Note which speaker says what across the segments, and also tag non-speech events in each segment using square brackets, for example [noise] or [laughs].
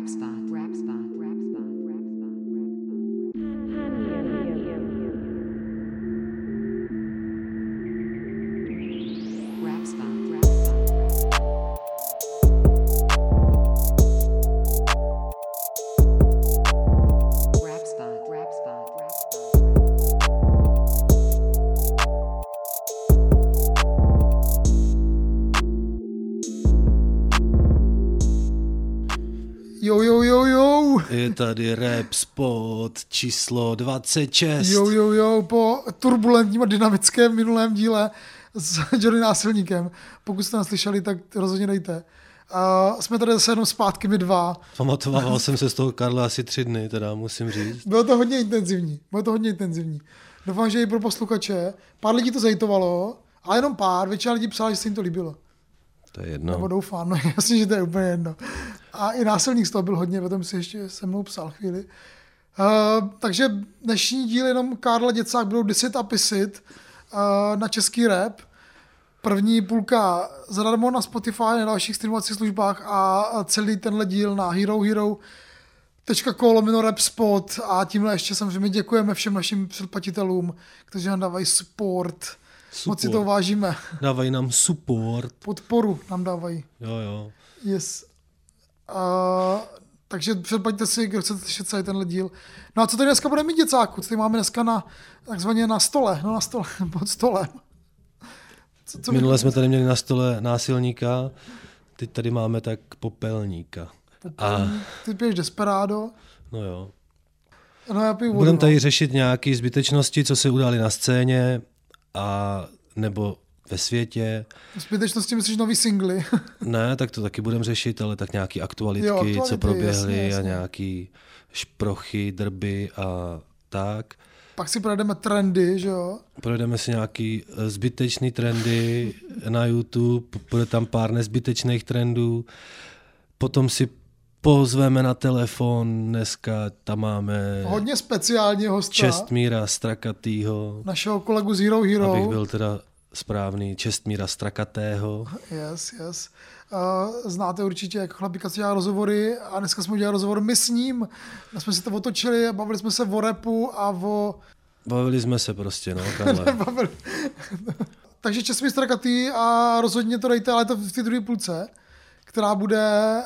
Speaker 1: Rap spot, rap spot,
Speaker 2: tady rap spot číslo 26.
Speaker 3: Jo, jo, jo, po turbulentním a dynamickém minulém díle s Johnny Násilníkem. Pokud jste nás slyšeli, tak rozhodně dejte. Uh, jsme tady zase jenom zpátky my dva.
Speaker 2: Pamatoval [laughs] jsem se z toho Karla asi tři dny, teda musím říct.
Speaker 3: Bylo to hodně intenzivní. Bylo to hodně intenzivní. Doufám, že i pro posluchače. Pár lidí to zajtovalo, ale jenom pár. Většina lidí psala, že se jim to líbilo.
Speaker 2: To je
Speaker 3: No.
Speaker 2: jedno.
Speaker 3: Nebo doufám, no [laughs] jasně, že to je úplně jedno. A i násilník z toho byl hodně, potom si ještě se mnou psal chvíli. Uh, takže dnešní díl jenom Karla Děcák budou disit a pisit uh, na český rap. První půlka zadarmo na Spotify, na dalších streamovacích službách a celý tenhle díl na Hero Hero .co lomeno rap spot a tímhle ještě samozřejmě děkujeme všem našim předplatitelům, kteří nám dávají support. Moc si to
Speaker 2: Support.
Speaker 3: vážíme.
Speaker 2: Dávají nám support.
Speaker 3: Podporu nám dávají.
Speaker 2: Jo, jo.
Speaker 3: Yes. Uh, takže předplaťte si, kdo chcete slyšet celý tenhle díl. No a co tady dneska budeme mít děcáku? Co tady máme dneska na, takzvaně na stole, no na stole, [laughs] pod stolem. Co, co
Speaker 2: Minule jsme tady měli na stole násilníka, teď tady máme tak popelníka. A
Speaker 3: Ty piješ Desperado,
Speaker 2: no jo.
Speaker 3: no já piju.
Speaker 2: Budeme
Speaker 3: no.
Speaker 2: tady řešit nějaké zbytečnosti, co se udály na scéně a nebo ve světě.
Speaker 3: V zbytečnosti myslíš nový singly. [laughs]
Speaker 2: Ne, tak to taky budeme řešit, ale tak nějaký aktualitky,
Speaker 3: Jo, aktuality,
Speaker 2: co proběhly
Speaker 3: jasně,
Speaker 2: a
Speaker 3: jasně.
Speaker 2: nějaký šprochy, drby a tak.
Speaker 3: Pak si projdeme trendy, že jo?
Speaker 2: Projdeme si nějaký eh, zbytečný trendy [laughs] na YouTube, bude tam pár nezbytečných trendů, potom si pozveme na telefon, dneska tam máme
Speaker 3: Hodně speciální hosta.
Speaker 2: Čestmíra Strakatýho,
Speaker 3: Našeho kolegu z Hero Hero.
Speaker 2: abych byl teda správný, Čestmíra Strakatého.
Speaker 3: Yes, yes. Uh, znáte určitě, jak chlapíka si dělá rozhovory a dneska jsme udělali rozhovor my s ním. My jsme si to otočili a bavili jsme se o repu a o...
Speaker 2: Bavili jsme se prostě, no. [laughs]
Speaker 3: Takže Česmí Strakatý a rozhodně to dejte, ale to v té druhé půlce, která bude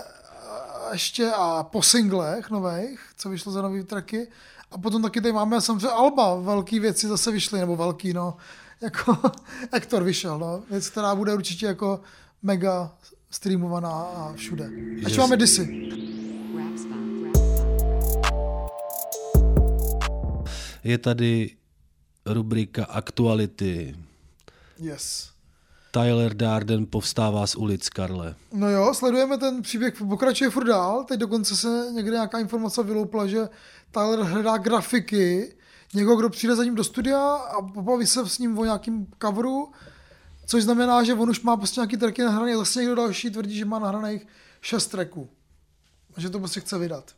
Speaker 3: ještě a po singlech nových, co vyšlo za nový tracky. A potom taky tady máme samozřejmě Alba, velký věci zase vyšly, nebo velký, no, jako [laughs] Hector vyšel, no, věc, která bude určitě jako mega streamovaná a všude.
Speaker 2: Že-
Speaker 3: máme Disy.
Speaker 2: Je tady rubrika Aktuality.
Speaker 3: Yes.
Speaker 2: Tyler Darden povstává z ulic, Karle.
Speaker 3: No jo, sledujeme ten příběh, pokračuje furt dál, teď dokonce se někde nějaká informace vyloupla, že Tyler hledá grafiky, někoho, kdo přijde za ním do studia a pobaví se s ním o nějakým coveru, což znamená, že on už má prostě nějaký tracky nahraný a zase někdo další tvrdí, že má nahraných šest tracků. A že to prostě chce vydat.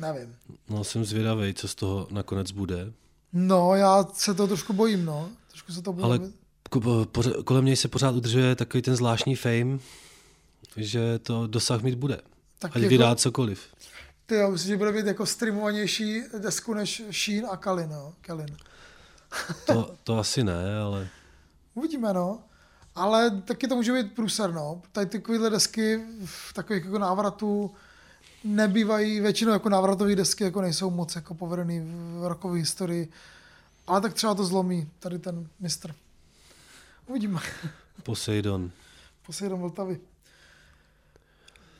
Speaker 3: Nevím.
Speaker 2: No, jsem zvědavý, co z toho nakonec bude.
Speaker 3: No, já se to trošku bojím, no. Trošku se to bojím.
Speaker 2: Ale kolem něj se pořád udržuje takový ten zvláštní fame, že to dosah mít bude.
Speaker 3: Tak
Speaker 2: Ať
Speaker 3: jako-
Speaker 2: vydá cokoliv.
Speaker 3: Ty jo, myslím, že bude mít jako streamovanější desku než Sheen a Kalin, no. Kalin.
Speaker 2: To, to asi ne, ale
Speaker 3: Uvidíme, no. Ale taky to může být průser, no. Tady takovéhle desky v takových jako návratů nebývají většinou jako návratové desky, jako nejsou moc jako povedený v rokové historii. Ale tak třeba to zlomí tady ten mistr. Uvidíme.
Speaker 2: Poseidon.
Speaker 3: Poseidon Vltavy.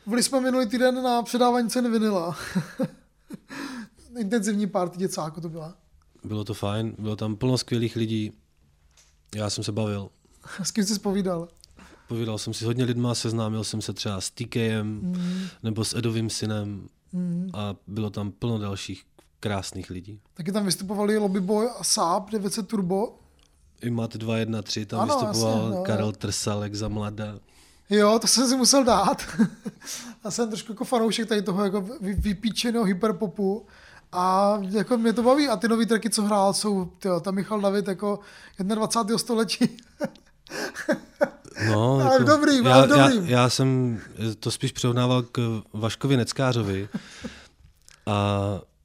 Speaker 3: Byli jsme minulý týden na předávání ceny vinila. Intenzivní party děcáku to byla.
Speaker 2: Bylo to fajn, bylo tam plno skvělých lidí. Já jsem se bavil.
Speaker 3: S kým jsi zpovídal?
Speaker 2: Povídal jsem si hodně lidma, seznámil jsem se třeba s TKem
Speaker 3: Mm.
Speaker 2: nebo s Edovým synem a bylo tam plno dalších krásných lidí.
Speaker 3: Taky tam vystupovali Lobbyboy a Saab 900 Turbo.
Speaker 2: I Mat 213, tam
Speaker 3: Ano,
Speaker 2: vystupoval
Speaker 3: jasně, no,
Speaker 2: Karel. Trsalek za mlada.
Speaker 3: Jo, to jsem si musel dát. [laughs] Já jsem trošku jako fanoušek tady toho jako vy- vypíčeného hyperpopu. A jako mě to baví. A ty nový tracky, co hrál, jsou tyjo, tam Michal David jako 21. století.
Speaker 2: No, [laughs]
Speaker 3: Ale v dobrým,
Speaker 2: já,
Speaker 3: dobrým.
Speaker 2: Já, já, jsem to spíš přirovnával k Vaškovi Neckářovi a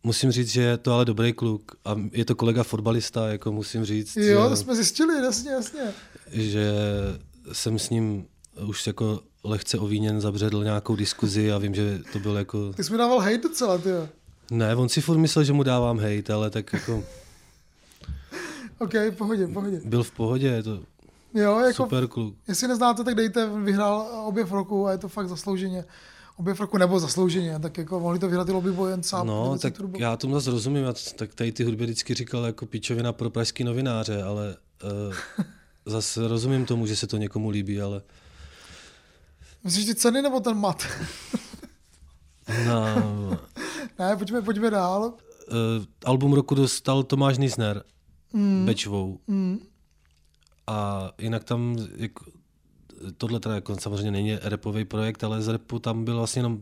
Speaker 2: musím říct, že je to ale dobrý kluk a je to kolega fotbalista, jako musím říct,
Speaker 3: Jo,
Speaker 2: že,
Speaker 3: to jsme zjistili, jasně, jasně.
Speaker 2: že jsem s ním už jako lehce ovíněn zabředl nějakou diskuzi a vím, že to byl jako...
Speaker 3: Ty jsi mi dával hejt docela, ty jo.
Speaker 2: Ne, on si furt myslel, že mu dávám hejt, ale tak jako
Speaker 3: OK, pohodě, pohodě.
Speaker 2: byl v pohodě, je to
Speaker 3: Jo, jako,
Speaker 2: super kluk.
Speaker 3: jestli neznáte, tak dejte, vyhrál objev roku a je to fakt zaslouženě. Objev roku nebo zaslouženě, tak jako mohli to vyhrát i lobby bojen sám.
Speaker 2: No, tak já tomu zase rozumím, já tak tady ty hudby vždycky říkal jako pičovina pro pražský novináře, ale [laughs] uh, zase rozumím tomu, že se to někomu líbí, ale
Speaker 3: Myslíš ty ceny nebo ten mat? [laughs]
Speaker 2: na [laughs]
Speaker 3: ne, pojďme, pojďme dál.
Speaker 2: uh, album roku dostal Tomáš Nisner, mm. Bečvou.
Speaker 3: Mm.
Speaker 2: A jinak tam, jako, tohle teda jako samozřejmě není repový projekt, ale z repu tam byl vlastně jenom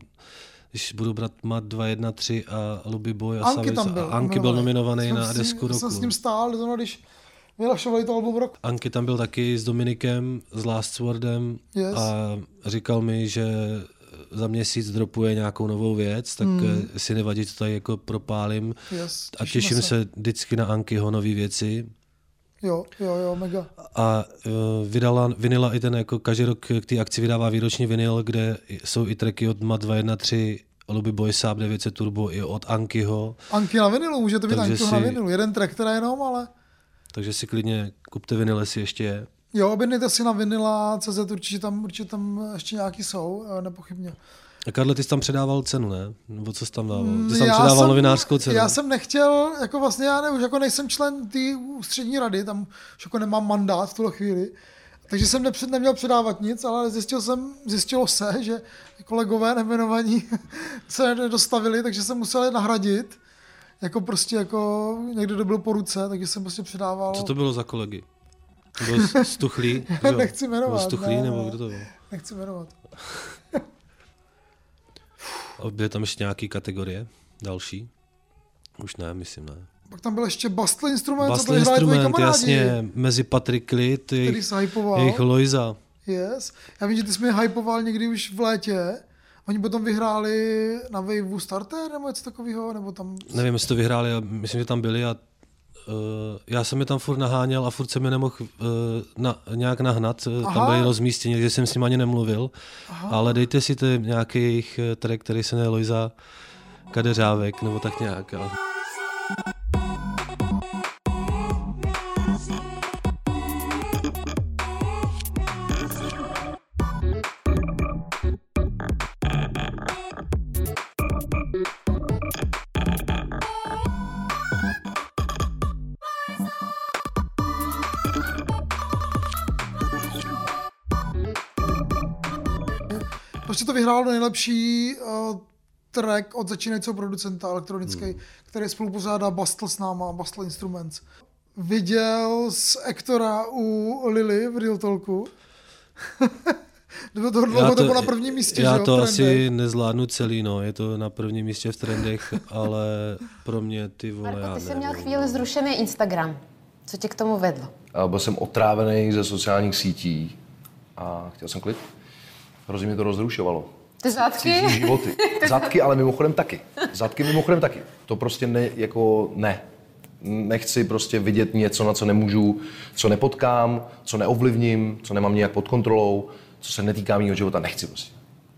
Speaker 2: když budu brát Mat 213 a Luby Boy a
Speaker 3: Anky tam byl.
Speaker 2: a Anky byl nominovaný na desku roku.
Speaker 3: Jsem s ním stál, zrovna když vyhlašovali to album roku.
Speaker 2: Anky tam byl taky s Dominikem, s Last Swordem
Speaker 3: Yes.
Speaker 2: a říkal mi, že za měsíc dropuje nějakou novou věc, tak hmm. si nevadí, to tady jako propálím.
Speaker 3: Yes,
Speaker 2: A těším se vždycky na Ankyho nové věci.
Speaker 3: Jo, jo, jo, mega.
Speaker 2: A uh, vydala vinila i ten, jako každý rok k té akci vydává výroční vinyl, kde jsou i tracky od MA 213, Luby Boy Saab 900 Turbo i od Ankyho,
Speaker 3: Anky na vinilu, může to být Anky na
Speaker 2: si-
Speaker 3: vinilu. Jeden track teda jenom, ale
Speaker 2: takže si klidně kupte vinyl, jestli ještě je.
Speaker 3: jo, objednejte si na vinila CZ, určitě tam, určitě tam ještě nějaký jsou, eh, nepochybně.
Speaker 2: A Karle, ty jsi tam předával cenu, ne? Nebo co jsi tam dával? Ty jsi tam
Speaker 3: Mm, Já
Speaker 2: předával
Speaker 3: jsem-
Speaker 2: novinářskou cenu.
Speaker 3: Já jsem nechtěl, jako vlastně já ne, už jako nejsem člen té ústřední rady, tam už jako nemám mandát v tuhle chvíli, takže jsem nepřed, neměl předávat nic, ale zjistil jsem, zjistilo se, že kolegové nemenovaní se [laughs] nedostavili, takže jsem musel je nahradit, jako prostě jako někdo, kdo byl po ruce, takže jsem prostě předával,
Speaker 2: Co to bylo za kolegy? To byl z- [laughs] Stuchlý?
Speaker 3: Nechci jmenovat,
Speaker 2: Byl Stuchlý,
Speaker 3: ne,
Speaker 2: nebo
Speaker 3: ne.
Speaker 2: kdo to byl?
Speaker 3: nechci jmenovat. [laughs]
Speaker 2: A byly tam ještě nějaké kategorie další? Už ne, myslím ne.
Speaker 3: Pak tam byl ještě Bastle Instrument, tvoji
Speaker 2: instrument, jasně, mezi Patrick Lid,
Speaker 3: který
Speaker 2: jejich, jejich Loiza.
Speaker 3: Yes. Já vím, že ty jsi mě hypoval někdy už v létě. Oni potom vyhráli na Waveu Starter nebo něco takového, nebo tam...
Speaker 2: Nevím, jestli to vyhráli, myslím, že tam byli a uh, já jsem je tam furt naháněl a furt jsem je nemohl uh, na, nějak nahnat, uh,
Speaker 3: Aha.
Speaker 2: tam byli rozmístěni, že jsem s nimi ani nemluvil, Aha. ale dejte si to nějaký jejich eh, track, který se jmenuje Loiza Kadeřávek, nebo tak nějak. Ale...
Speaker 3: to vyhrálo nejlepší uh, track od začínajícího producenta elektronický, hmm. který spolupořádá Bastle s náma, Bastle Instruments. Viděl z Ektora u Lily v Real Talku. [laughs] Bylo to dlouho to bylo na prvním místě,
Speaker 2: já
Speaker 3: že jo,
Speaker 2: to asi nezvládnu celý, no, je to na prvním místě v trendech, [laughs] ale pro mě ty vole,
Speaker 4: Marko, ty jsi měl chvíli zrušený Instagram. Co tě k tomu vedlo?
Speaker 5: A Byl jsem otrávený ze sociálních sítí a chtěl jsem klid. Hrozně mě to rozrušovalo.
Speaker 4: Ty zadky?
Speaker 5: Cizí životy. [laughs] Zadky, ale mimochodem taky. Zadky mimochodem taky. To prostě ne, jako ne. Nechci prostě vidět něco, na co nemůžu, co nepotkám, co neovlivním, co nemám nějak pod kontrolou, co se netýká mého života. Nechci prostě.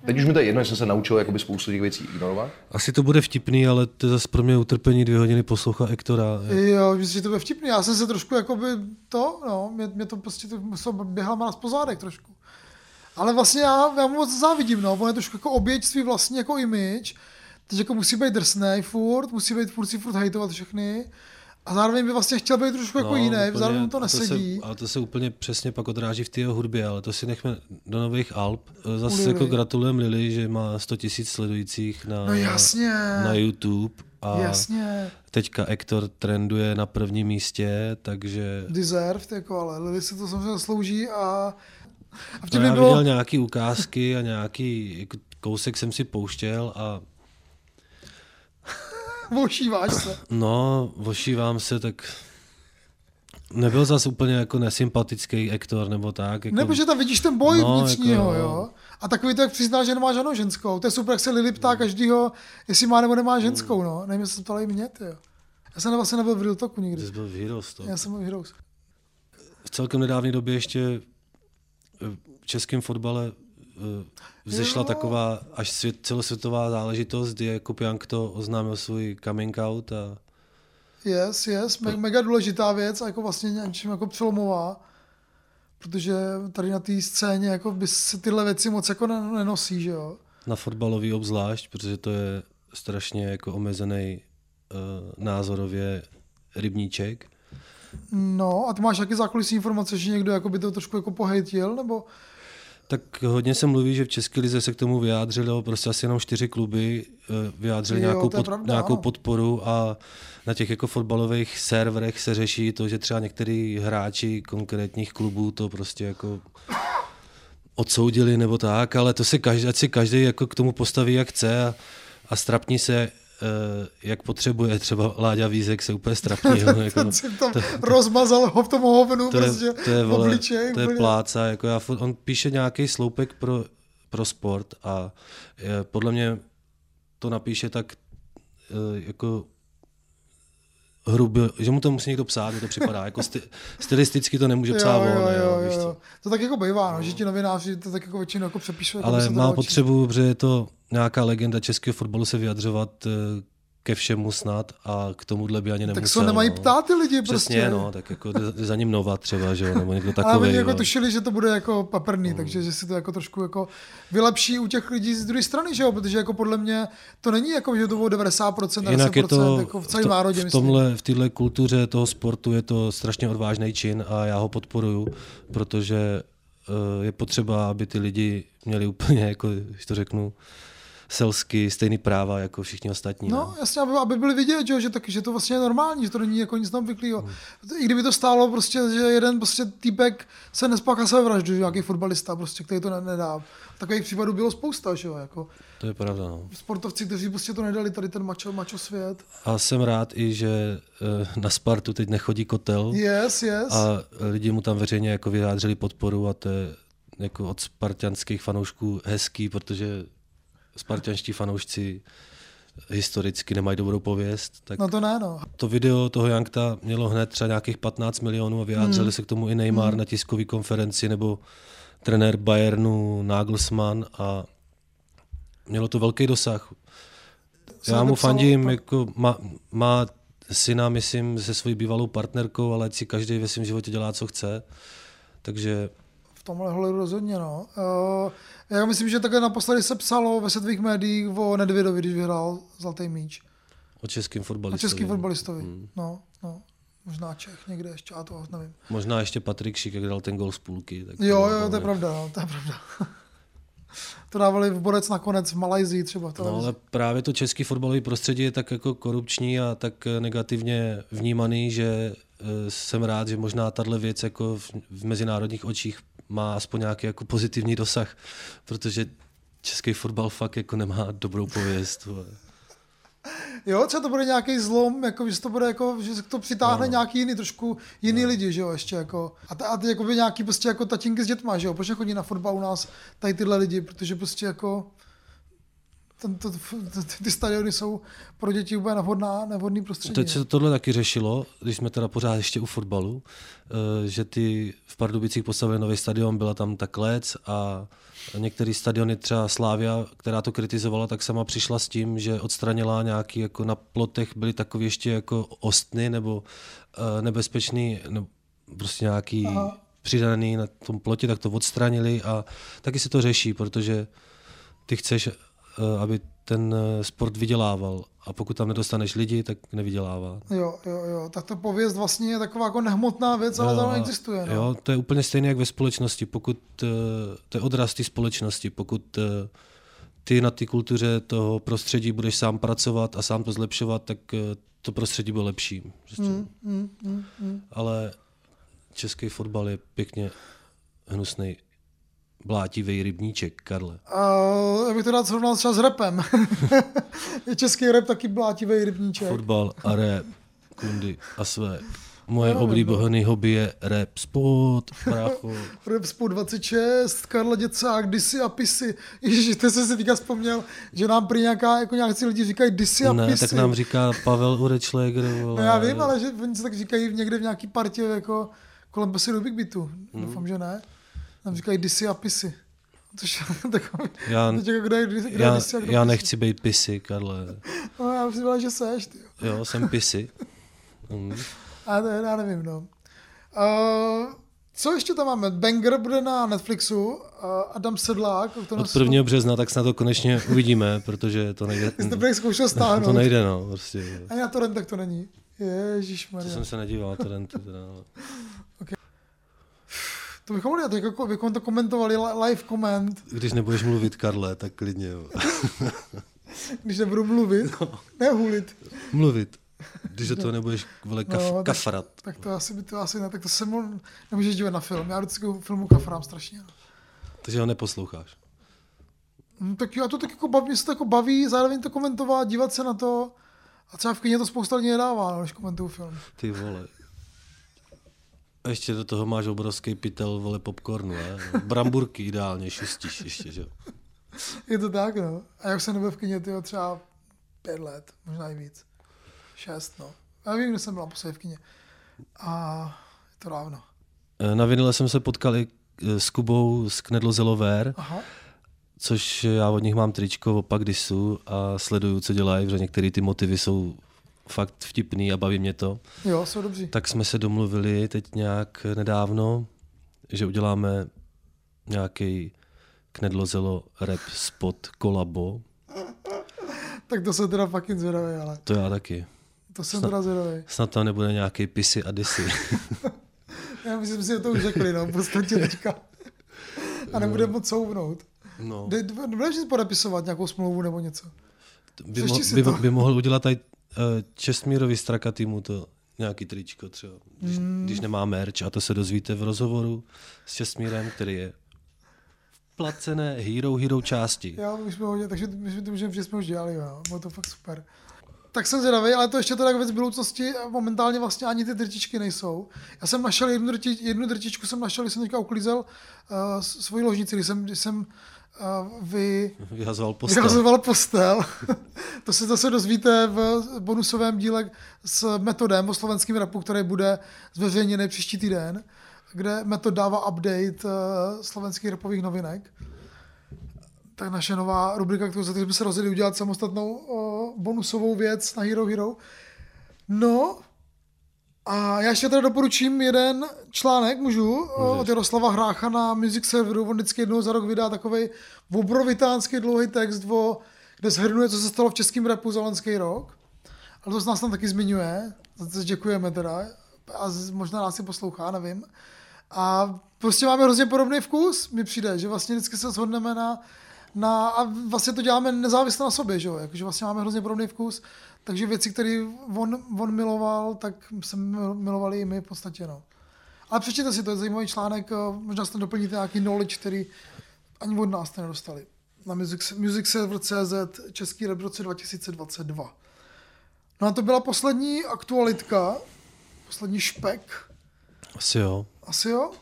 Speaker 5: Teď už mi to je jedno, že jsem se naučil jakoby spoustu těch věcí ignorovat.
Speaker 2: Asi to bude vtipný, ale to je zase pro mě utrpení dvě hodiny poslouchat Ektora.
Speaker 3: Jo, myslím, že to bude vtipný. Já jsem se trošku jakoby to, no, mě, mě to prostě to muselo běhal po zádech trošku. Ale vlastně já, já mu moc závidím, no, on je trošku jako oběť svý vlastní jako image, teď jako musí být drsnej furt, musí být furt si furt hejtovat všechny a zároveň by vlastně chtěl být trošku jako jiný,
Speaker 2: No, úplně,
Speaker 3: zároveň mu to nesedí.
Speaker 2: se, ale to se úplně přesně pak odráží v té hudbě, ale to si nechme do nových Alp. Zase
Speaker 3: Lily.
Speaker 2: jako gratulujeme Lily, že má 100 000 sledujících na,
Speaker 3: No jasně.
Speaker 2: na YouTube. A
Speaker 3: Jasně,
Speaker 2: teďka Ektor trenduje na prvním místě, takže
Speaker 3: deserved, jako, ale Lily si to samozřejmě slouží a, a
Speaker 2: no,
Speaker 3: vtipný
Speaker 2: já
Speaker 3: bylo,
Speaker 2: viděl nějaký ukázky a nějaký jako kousek jsem si pouštěl a [laughs]
Speaker 3: ošíváš se.
Speaker 2: no, vošívám se, tak nebyl zas úplně jako nesympatický aktor nebo tak. Jako,
Speaker 3: Nebo že tam vidíš ten boj
Speaker 2: No,
Speaker 3: vnitřního,
Speaker 2: jako jo.
Speaker 3: A takový to, jak přizná, že nemá žádnou ženskou. To je super, jak se Lily ptá každýho, jestli má nebo nemá ženskou, no. Nevím, jestli se ptala i mě, ty jo. Já jsem vlastně nebyl v Real Talku nikdy.
Speaker 2: Ty jsi byl v Heroes, to.
Speaker 3: Já jsem byl v Heroes.
Speaker 2: v celkem nedávné době ještě v českém fotbale eh, vzešla
Speaker 3: Jo.
Speaker 2: taková až svět, celosvětová záležitost, kdy jako to oznámil svůj coming out a
Speaker 3: Yes, yes, me- mega důležitá věc a jako vlastně něčím jako přelomová, protože tady na té scéně jako by se tyhle věci moc jako ne- nenosí, že jo.
Speaker 2: na fotbalový obzvlášť, protože to je strašně jako omezený uh, názorově rybníček.
Speaker 3: No a ty máš jaký zákulisní informace, že někdo jako by to trošku jako pohejtil, nebo
Speaker 2: Tak hodně se mluví, že v České lize se k tomu vyjádřilo, prostě asi jenom čtyři kluby eh, vyjádřili
Speaker 3: Jo,
Speaker 2: nějakou, pod,
Speaker 3: pravda,
Speaker 2: nějakou
Speaker 3: ano.
Speaker 2: podporu a na těch jako fotbalových serverech se řeší to, že třeba některý hráči konkrétních klubů to prostě jako odsoudili nebo tak, ale to se každý, ať si každý jako k tomu postaví, jak chce a, a strapní se, jak potřebuje. Třeba Láďa Vízek se úplně strapní. jo, [laughs] jako,
Speaker 3: ten si tam rozmazal ho v tom hovnu
Speaker 2: to je,
Speaker 3: prostě
Speaker 2: to je, vole,
Speaker 3: obličeji.
Speaker 2: to je
Speaker 3: úplně.
Speaker 2: pláca. Jako já, on píše nějaký sloupek pro, pro sport a je, podle mě to napíše tak eh, jako hrubě, že mu to musí někdo psát, mi to připadá. Jako sty, [laughs] stylisticky to nemůže psát on, jo, víš co.
Speaker 3: To tak jako bývá, no, že ti novináři to tak jako většinou jako přepíšou. jako
Speaker 2: Ale
Speaker 3: to
Speaker 2: má potřebu, protože je to nějaká legenda českého fotbalu se vyjadřovat eh, ke všemu snad a k tomuhle by ani nemusel.
Speaker 3: Tak se nemají
Speaker 2: no.
Speaker 3: ptát ty lidi
Speaker 2: Přesně,
Speaker 3: prostě.
Speaker 2: no, tak jako za ním Nova třeba, že jo, nebo někdo [laughs]
Speaker 3: Ale
Speaker 2: takový.
Speaker 3: oni jako tušili, že to bude jako paprný, takže že si to jako trošku jako vylepší u těch lidí z druhé strany, že jo? Protože jako podle mě to není jako, že to bylo 90%,
Speaker 2: Jinak je
Speaker 3: 10%
Speaker 2: to
Speaker 3: jako v celém
Speaker 2: to-
Speaker 3: národě,
Speaker 2: v,
Speaker 3: myslím.
Speaker 2: tomhle, v téhle kultuře toho sportu je to strašně odvážný čin a já ho podporuju, protože eh, je potřeba, aby ty lidi měli úplně, jako, když to řeknu, selsky stejný práva jako všichni ostatní.
Speaker 3: No, jasně, aby, aby byli vidět, že, tak, že to vlastně je normální, že to není jako nic tam vyklýho. I kdyby to stálo prostě, že jeden prostě týpek se nespáchá své vraždu, že nějaký fotbalista prostě, který to ne, nedá. Takových případů bylo spousta, že jo, jako
Speaker 2: To je pravda. No.
Speaker 3: sportovci, kteří prostě to nedali, tady ten mačo, mačo svět.
Speaker 2: A jsem rád i, že eh, na Spartu teď nechodí kotel
Speaker 3: Yes, yes.
Speaker 2: a lidi mu tam veřejně jako vyjádřili podporu a to je jako od spartianských fanoušků hezký, protože spartianští fanoušci historicky nemají dobrou pověst, tak
Speaker 3: No to ne, no.
Speaker 2: to video toho Jankta mělo hned třeba nějakých 15 milionů a vyjádřili se k tomu i Neymar na tiskové konferenci nebo trenér Bayernu Nagelsmann a mělo to velký dosah.
Speaker 3: Se
Speaker 2: Já mu fandím, jako má, má syna, myslím, se svojí bývalou partnerkou, ale ať si každý ve svém životě dělá, co chce. Takže
Speaker 3: tomhle hledu rozhodně, no. Uh, já myslím, že takhle naposledy se psalo ve světových médiích o Nedvědovi, když vyhrál Zlatý míč.
Speaker 2: o českém
Speaker 3: O
Speaker 2: fotbalistovi.
Speaker 3: českým fotbalistovi. No, no. Možná Čech někde ještě, já to nevím.
Speaker 2: Možná ještě Patrik Šik, jak dal ten gol z půlky. Tak
Speaker 3: Jo,
Speaker 2: to
Speaker 3: jo, to je pravda, no, to je pravda. to dávali v borec nakonec v Malajzii třeba. v
Speaker 2: No, ale právě to český fotbalový prostředí je tak jako korupční a tak negativně vnímaný, že jsem rád, že možná tahle věc jako v, v mezinárodních očích má aspoň nějaký jako pozitivní dosah, protože český fotbal fakt jako nemá dobrou pověst. [laughs]
Speaker 3: Jo, třeba to bude nějaký zlom, jako, že to bude jako, že to přitáhne no. nějaký jiný, trošku jiný no. lidi, že jo, ještě jako. A, ta, a ty jako by nějaký prostě jako tatínky s dětma, že jo, proč chodí na fotbal u nás tady tyhle lidi, protože prostě jako ten, to, to, ty, ty stadiony jsou pro děti úplně nevhodná, nevhodný prostředí.
Speaker 2: Teď se tohle taky řešilo, když jsme teda pořád ještě u fotbalu, eh, že ty v Pardubicích postavili nový stadion, byla tam ta klec a některý stadiony, třeba Slávia, která to kritizovala, tak sama přišla s tím, že odstranila nějaký, jako na plotech byly takové ještě jako ostny nebo eh, nebezpečný, nebo prostě nějaký Aha. přidaný na tom plotě, tak to odstranili a taky se to řeší, protože ty chceš, aby ten eh, sport vydělával a pokud tam nedostaneš lidi, tak nevydělává.
Speaker 3: Jo, jo, jo, tak to pověst vlastně je taková jako nehmotná věc, ale
Speaker 2: Jo,
Speaker 3: zároveň
Speaker 2: a-
Speaker 3: existuje. No.
Speaker 2: Jo, to je úplně stejné jak ve společnosti. Pokud, eh, to je odraz té společnosti. Pokud eh, ty na té kultuře toho prostředí budeš sám pracovat a sám to zlepšovat, tak eh, to prostředí bude lepší. Prostě.
Speaker 3: Mm, mm, mm, mm.
Speaker 2: Ale český fotbal je pěkně hnusný blátivý rybníček, Karle.
Speaker 3: A já bych to rád srovnal třeba s repem. [laughs] je český rep taky blátivý rybníček.
Speaker 2: Fotbal a [laughs] rap, kundy a své. Moje oblíbený hobby je rap spot, brácho. [laughs]
Speaker 3: Repspo 26, Karla Děcák, Disy a Pisy. Ježiš, to jsem si teďka vzpomněl, že nám prý nějaká, jako nějaký lidi říkají Disy a
Speaker 2: Ne,
Speaker 3: Pisy.
Speaker 2: tak nám říká Pavel Urečleger.
Speaker 3: No já vím, ale že oni se tak říkají někde v nějaký partě jako kolem Basilu Big Beatu.
Speaker 2: Hmm.
Speaker 3: Doufám, že ne. Nám říkají Disy a Pisy. Což [laughs] takový,
Speaker 2: Já,
Speaker 3: teď jako kdo je, kdo je
Speaker 2: já,
Speaker 3: Disy a kdo
Speaker 2: já nechci být pisy, Karle. [laughs]
Speaker 3: No, já byla, že seš, ty.
Speaker 2: Jo, jsem pisy. Mm.
Speaker 3: A to, já nevím, no. Uh, co ještě tam máme? Banger bude na Netflixu, uh, Adam Sedlák. o
Speaker 2: Od
Speaker 3: jsem-
Speaker 2: 1. března tak snad to konečně uvidíme, protože to nejde. [laughs]
Speaker 3: Jsi to zkoušel
Speaker 2: To
Speaker 3: stáhnout.
Speaker 2: nejde, no, prostě.
Speaker 3: Ani na torrentech to není. Ježíš
Speaker 2: To jsem se nedíval, to den, teda. no.
Speaker 3: To bychom mohli, tak jako, bychom to komentovali li- live comment,
Speaker 2: Když nebudeš mluvit, Karle, tak klidně, jo. [laughs]
Speaker 3: když nebudu mluvit,
Speaker 2: No.
Speaker 3: ne hulit.
Speaker 2: Mluvit. Když do toho nebudeš, vole, kaf,
Speaker 3: No, tak-
Speaker 2: kafrat.
Speaker 3: Tak to asi by to asi ne, tak to se mu nemůžeš dívat na film. Já vždycky filmu kafrám strašně.
Speaker 2: Takže ho neposloucháš.
Speaker 3: Hm, tak jo, a to tak jako baví, mě se to jako baví, zároveň to komentovat, dívat se na to. A třeba v kyně to spousta lidí nedává, no, když komentují film.
Speaker 2: Ty vole. A ještě do toho máš obrovský pytel, vole, popcornu, ne? Bramburky ideálně šustíš ještě, že? jo.
Speaker 3: Je to tak, no. A jak jsem nebyl v kyně, tyjo, třeba pět let, možná i víc. Šest, no. Já vím, kde jsem byl naposledy v kyně. A je to dávno.
Speaker 2: E, Na vinile jsem se potkal i e, s Kubou z Knedlo Zelover,
Speaker 3: Aha.
Speaker 2: což já od nich mám tričko opak disu a sleduju, co dělají, protože některé ty motivy jsou fakt vtipný a baví mě to.
Speaker 3: Jo, jsou dobří.
Speaker 2: Tak jsme se domluvili teď nějak nedávno, že uděláme nějaký Knedlozelo rap spot kolabo.
Speaker 3: Tak to jsem teda fucking zvědavý, ale
Speaker 2: To já taky.
Speaker 3: to jsem
Speaker 2: Snad-
Speaker 3: teda zvědavý.
Speaker 2: Snad tam nebude nějaký pisy a disy. [laughs]
Speaker 3: Já myslím si, že to už řekli, no, v podstatě teďka. A nebudeme moc souvnout.
Speaker 2: No.
Speaker 3: Budeš podepisovat nějakou smlouvu nebo něco?
Speaker 2: By, mo- by,
Speaker 3: to.
Speaker 2: by mohl udělat tady uh, Čestmírovi Strakatýmu to nějaký tričko třeba, když, mm. když nemá merch a to se dozvíte v rozhovoru s Čestmírem, který je placené Hero Hero části.
Speaker 3: Já už jsme hodně, takže my jsme to můžeme, že jsme už dělali, jo. Bylo to fakt super. Tak jsem zvědavý, ale to ještě teda věc v budoucnosti momentálně vlastně ani ty drtičky nejsou. Já jsem našel jednu, drti, jednu drtičku, jsem našel, když jsem teďka uklízel uh, svoji ložnici, když jsem, když jsem vy, [laughs]
Speaker 2: Vyhazoval postel.
Speaker 3: vyhazoval postel. [laughs] to se zase dozvíte v bonusovém díle s Metodem o slovenském rapu, který bude zveřejněný příští týden, kde Metod dává update uh, slovenských rapových novinek. Tak naše nová rubrika, kterou za jsme se rozhodli udělat samostatnou uh, bonusovou věc na Hero Hero. No, a já ještě teda doporučím jeden článek, můžu, Můžeš. od Jaroslava Hrácha na Music Serveru. On vždycky jednou za rok vydá takový obrovitánský dlouhý text, o, kde shrnuje, co se stalo v českém rapu za loňský rok. Ale to z nás tam taky zmiňuje, za to děkujeme teda. A možná nás si poslouchá, nevím. A prostě máme hrozně podobný vkus, mi přijde, že vlastně vždycky se shodneme na, na a vlastně to děláme nezávisle na sobě, že jo, jakože vlastně máme hrozně podobný vkus, takže věci, které on, on miloval, tak jsme mil- milovali i my v podstatě, no. Ale přečtěte si, to je zajímavý článek, eh, možná tam doplníte nějaký knowledge, který ani od nás nedostali. Na Music, Music Server CZ Český rap v roce 2022. No a to byla poslední aktualitka, poslední špek.
Speaker 2: Asi jo.
Speaker 3: Asi jo?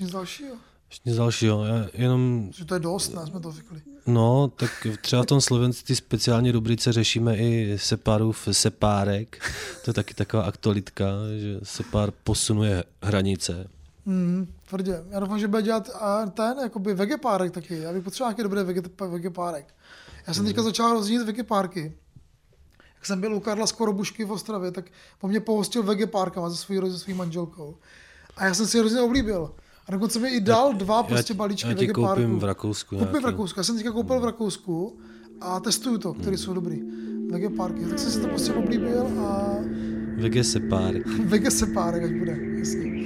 Speaker 3: Nic dalšího.
Speaker 2: Ještě nic dalšího. Já jenom,
Speaker 3: Že to je dost, ne, jsme to řekli.
Speaker 2: no, tak třeba v tom slovenské speciální rubrice řešíme i Separův Sepárek. To je taky taková aktualitka, že Sepár posunuje hranice.
Speaker 3: Mm, tvrdě. Já doufám, že bude dělat a ten, jakoby vegepárek taky. Já bych potřeboval nějaký dobrý vege- vegepárek. Já jsem teďka začal roznít vegepárky. Jak jsem byl u Karla Skorobušky v Ostravě, tak po mě pohostil vegepárkama se svojí, se svojí manželkou. A já jsem si je hrozně oblíbil. A dokonce mi i dal dva prostě
Speaker 2: já,
Speaker 3: balíčky
Speaker 2: já ti koupím v Rakousku.
Speaker 3: Koupím v. Rakousku. Já jsem teďka koupil v Rakousku a testuju to, které jsou dobrý. Vegepárky. Tak jsem si to prostě oblíbil a
Speaker 2: Vege Sepárek. [laughs]
Speaker 3: vegesepárek, až bude. Jasně.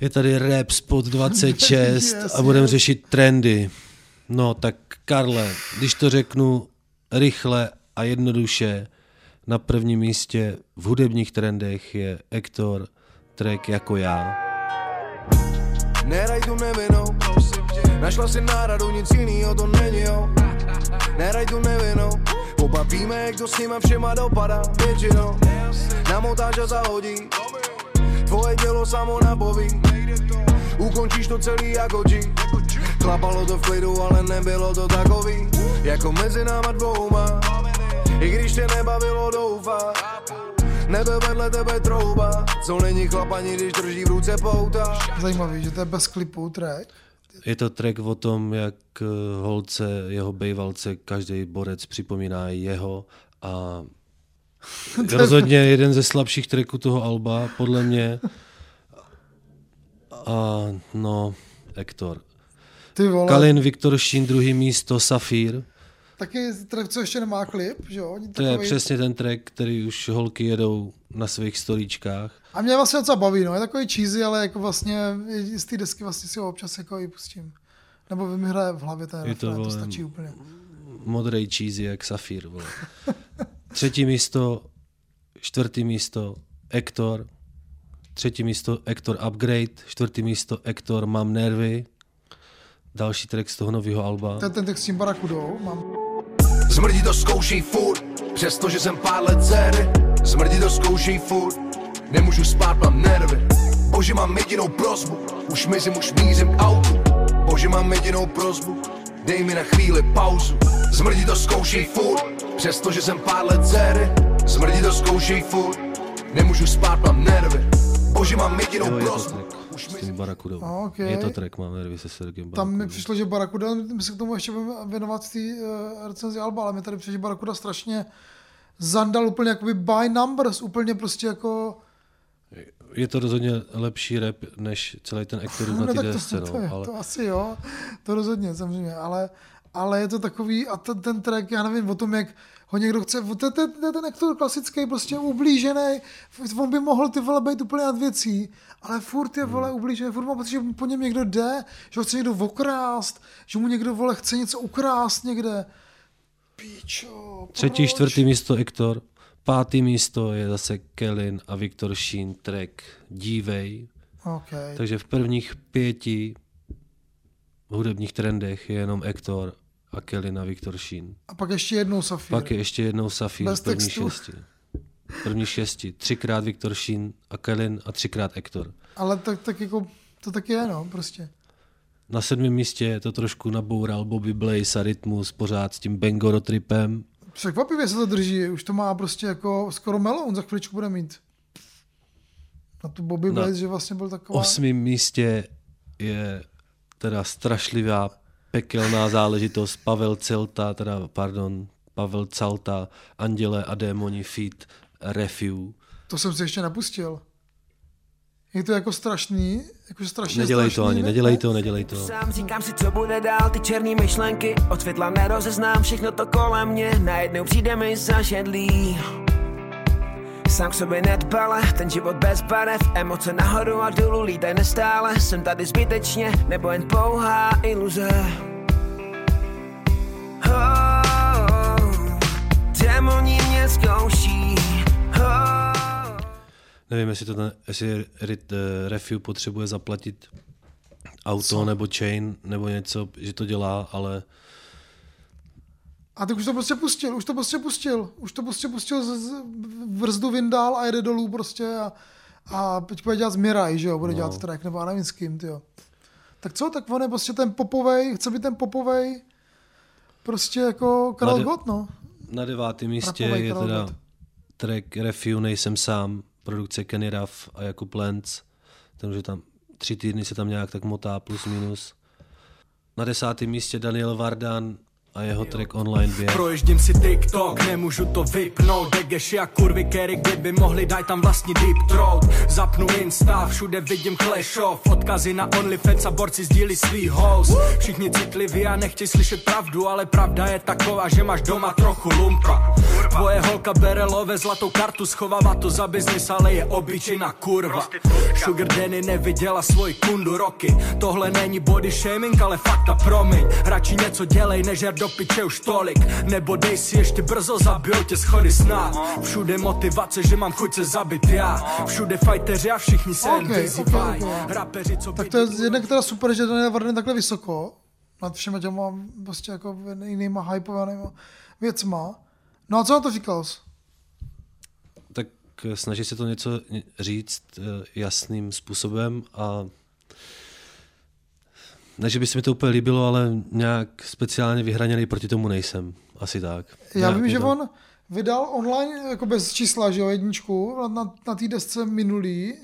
Speaker 2: Je tady Rap Spot [laughs] 26
Speaker 3: Yes,
Speaker 2: a budeme
Speaker 3: yes.
Speaker 2: řešit trendy. No tak Karle, když to řeknu rychle a jednoduše, na prvním místě v hudebních trendech je Ektor, track jako já.
Speaker 6: Nehraj tu nevinou. Našla si náradu, nic jinýho to není, jo. Nehraj tu nevinou. Oba víme, jak to s nima všema dopadá Většinou. Na montáž a zahodí. Tvoje tělo samo napoví Ukončíš to celý jako G Klapalo to v klidu, ale nebylo to takový Jako mezi náma dvouma I když tě nebavilo doufat Nebyl vedle tebe trouba Co není chlap ani když drží v ruce pouta
Speaker 3: Zajímavý, že to je bez klipu track.
Speaker 2: Je to track o tom, jak eh, holce, jeho bejvalce, každý borec připomíná jeho a [laughs] rozhodně jeden ze slabších tracků toho alba, podle mě. A no, Hector.
Speaker 3: Ty vole,
Speaker 2: Kalin, Viktor Šín, druhý místo, Safír.
Speaker 3: taky track, co ještě nemá klip, že jo?
Speaker 2: To je přesně ten track, který už holky jedou na svých storíčkách.
Speaker 3: A mě vlastně docela baví, no, je takový cheesy, ale jako vlastně z té desky vlastně si ho občas jako i pustím. Nebo mi hraje v hlavě ten
Speaker 2: Je to,
Speaker 3: refrén, to,
Speaker 2: vole,
Speaker 3: stačí úplně.
Speaker 2: Modrej cheesy jak Safír. Vole. [laughs] Třetí místo, čtvrtý místo, Ektor. Třetí místo, Ektor Upgrade. Čtvrtý místo, Ektor Mám nervy. Další track z toho nového alba.
Speaker 3: Ten, ten text s tím barakudou mám.
Speaker 6: Zmrdí to zkoušej furt, přestože jsem pár let dcery. Zmrdí to zkoušej furt, nemůžu spát, mám nervy. Bože, mám jedinou prozbu, už mizím, už mířím k autu. Bože, mám jedinou prozbu, dej mi na chvíli pauzu. Zmrdí to zkoušej furt, přestože jsem pár let dcery. Zmrdí to zkoušej furt, nemůžu spát, mám nervy. Bože, mám jedinou
Speaker 2: Jo,
Speaker 6: prozbu. Už
Speaker 2: s tím Barakudou.
Speaker 3: Ok.
Speaker 2: Je to track, Mám nervy se Sergem
Speaker 3: Tam mi přišlo, že Barakuda, my se k tomu ještě budeme věnovat té uh, recenzi Alba, ale mi tady přišlo, že Barakuda strašně zandal úplně jakoby by numbers, úplně prostě jako...
Speaker 2: Je to rozhodně lepší rap, než celý ten [laughs] na
Speaker 3: No,
Speaker 2: té
Speaker 3: tak
Speaker 2: desce.
Speaker 3: to, to,
Speaker 2: No,
Speaker 3: je,
Speaker 2: ale
Speaker 3: to asi jo, to rozhodně, samozřejmě, ale, ale je to takový, a ten, ten track, já nevím o tom, jak ho někdo chce, to, to, to, to je ten aktor klasický, prostě ublížený, on by mohl ty vole být úplně nad věcí, ale furt je vole ublížený, furt má pocit, že po něm někdo jde, že ho chce někdo okrást, že mu někdo vole chce něco ukrást někde. Píčo,
Speaker 2: Třetí,
Speaker 3: proč?
Speaker 2: čtvrtý místo Ektor. Pátý místo je zase Kellin a Viktor Sheen track Dívej.
Speaker 3: Okay.
Speaker 2: Takže v prvních pěti hudebních trendech je jenom Ektor a Kellin a Viktor Sheen.
Speaker 3: A pak ještě jednou Safír.
Speaker 2: Pak je ještě jednou Safír
Speaker 3: Bez
Speaker 2: první
Speaker 3: textu.
Speaker 2: šesti. První šesti. Třikrát Viktor Sheen a třikrát Ektor.
Speaker 3: Ale tak, tak jako, to tak je, no, prostě.
Speaker 2: Na sedmém místě to trošku naboural Bobby Blaze a Rytmus pořád s tím Bangoro tripem.
Speaker 3: Překvapivě se to drží, už to má prostě jako skoro melon, za chviličku bude mít. Na tu Bobby
Speaker 2: Na
Speaker 3: Blaze, že vlastně byl taková...
Speaker 2: osmém místě je teda strašlivá pekelná záležitost Pavel Celta, teda pardon, Pavel Calta, Anděle a démoni feat Refu.
Speaker 3: To jsem si ještě nepustil. Je to jako strašný, jako strašně
Speaker 2: Nedělej
Speaker 3: strašný,
Speaker 2: to ani,
Speaker 3: ne?
Speaker 2: nedělej to, nedělej to.
Speaker 7: Sám říkám si, co bude dál, ty černý myšlenky Od světla nerozeznám všechno to kolem mě Najednou přijde mi zažedlý Sám k sobě nedbale, ten život bez barev Emoce nahoru a dolů lítaj nestále. Jsem tady zbytečně, nebo jen pouhá iluze. Oh, Démoni mě zkouší. Oh,
Speaker 2: Nevím, jestli to ten, jestli Rit, uh, Refu potřebuje zaplatit auto nebo chain nebo něco, že to dělá, ale
Speaker 3: A tak už to prostě pustil, už to prostě pustil. Už to prostě pustil, z, z, brzdu vyndal a jede dolů prostě a, a teď bude dělat s Miraj, že jo, bude no. dělat track, nebo já nevím s kým, tyjo. Tak co, tak on je prostě ten popovej, chce být ten popovej, prostě jako Karel
Speaker 2: Mladý-
Speaker 3: Gott, no.
Speaker 2: na devátém místě
Speaker 3: Rapovej
Speaker 2: je teda
Speaker 3: Gott.
Speaker 2: track Refu Nejsem sám, produkce Kenny Ruff a Jakub Lenz. Takže tam tři týdny se tam nějak tak motá plus minus. Na desátém místě Daniel Vardan a jeho track Online běh.
Speaker 8: Proježdím si TikTok, nemůžu to vypnout Degeši a kurvy Kerry, kdyby mohli, daj tam vlastní deep throat Zapnu Insta, všude vidím Clash of Odkazy na OnlyFans a borci sdílí svý host Všichni citliví a nechtějí slyšet pravdu Ale pravda je taková, že máš doma trochu lumpa Tvoje holka bere love, zlatou kartu, schovává to za biznis, ale je obyčejná kurva. Sugar Danny neviděla svoji kundu roky. Tohle není body shaming, ale fakta promiň. Radši něco dělej, než piče už tolik. Nebo dej si ještě brzo, zabijou tě schody snad. Všude motivace, že mám chuť se zabit já. Všude fighteři a všichni se jen
Speaker 3: Ok, ok,
Speaker 8: vyzývají.
Speaker 3: ok.
Speaker 8: Rapeři, co
Speaker 3: Tak to je jednak teda super, že Daniel Varden takhle vysoko, nad všema těma prostě jako jinýma hypovanýma věcma. No a co na to říkal jsi?
Speaker 2: Tak snaží se to něco říct eh, jasným způsobem a ne, že by se mi to úplně líbilo, ale nějak speciálně vyhraněný proti tomu nejsem. Asi tak.
Speaker 3: Já vím, že
Speaker 2: to-
Speaker 3: on vydal online jako bez čísla, že jo, jedničku na, na, na té desce minulý,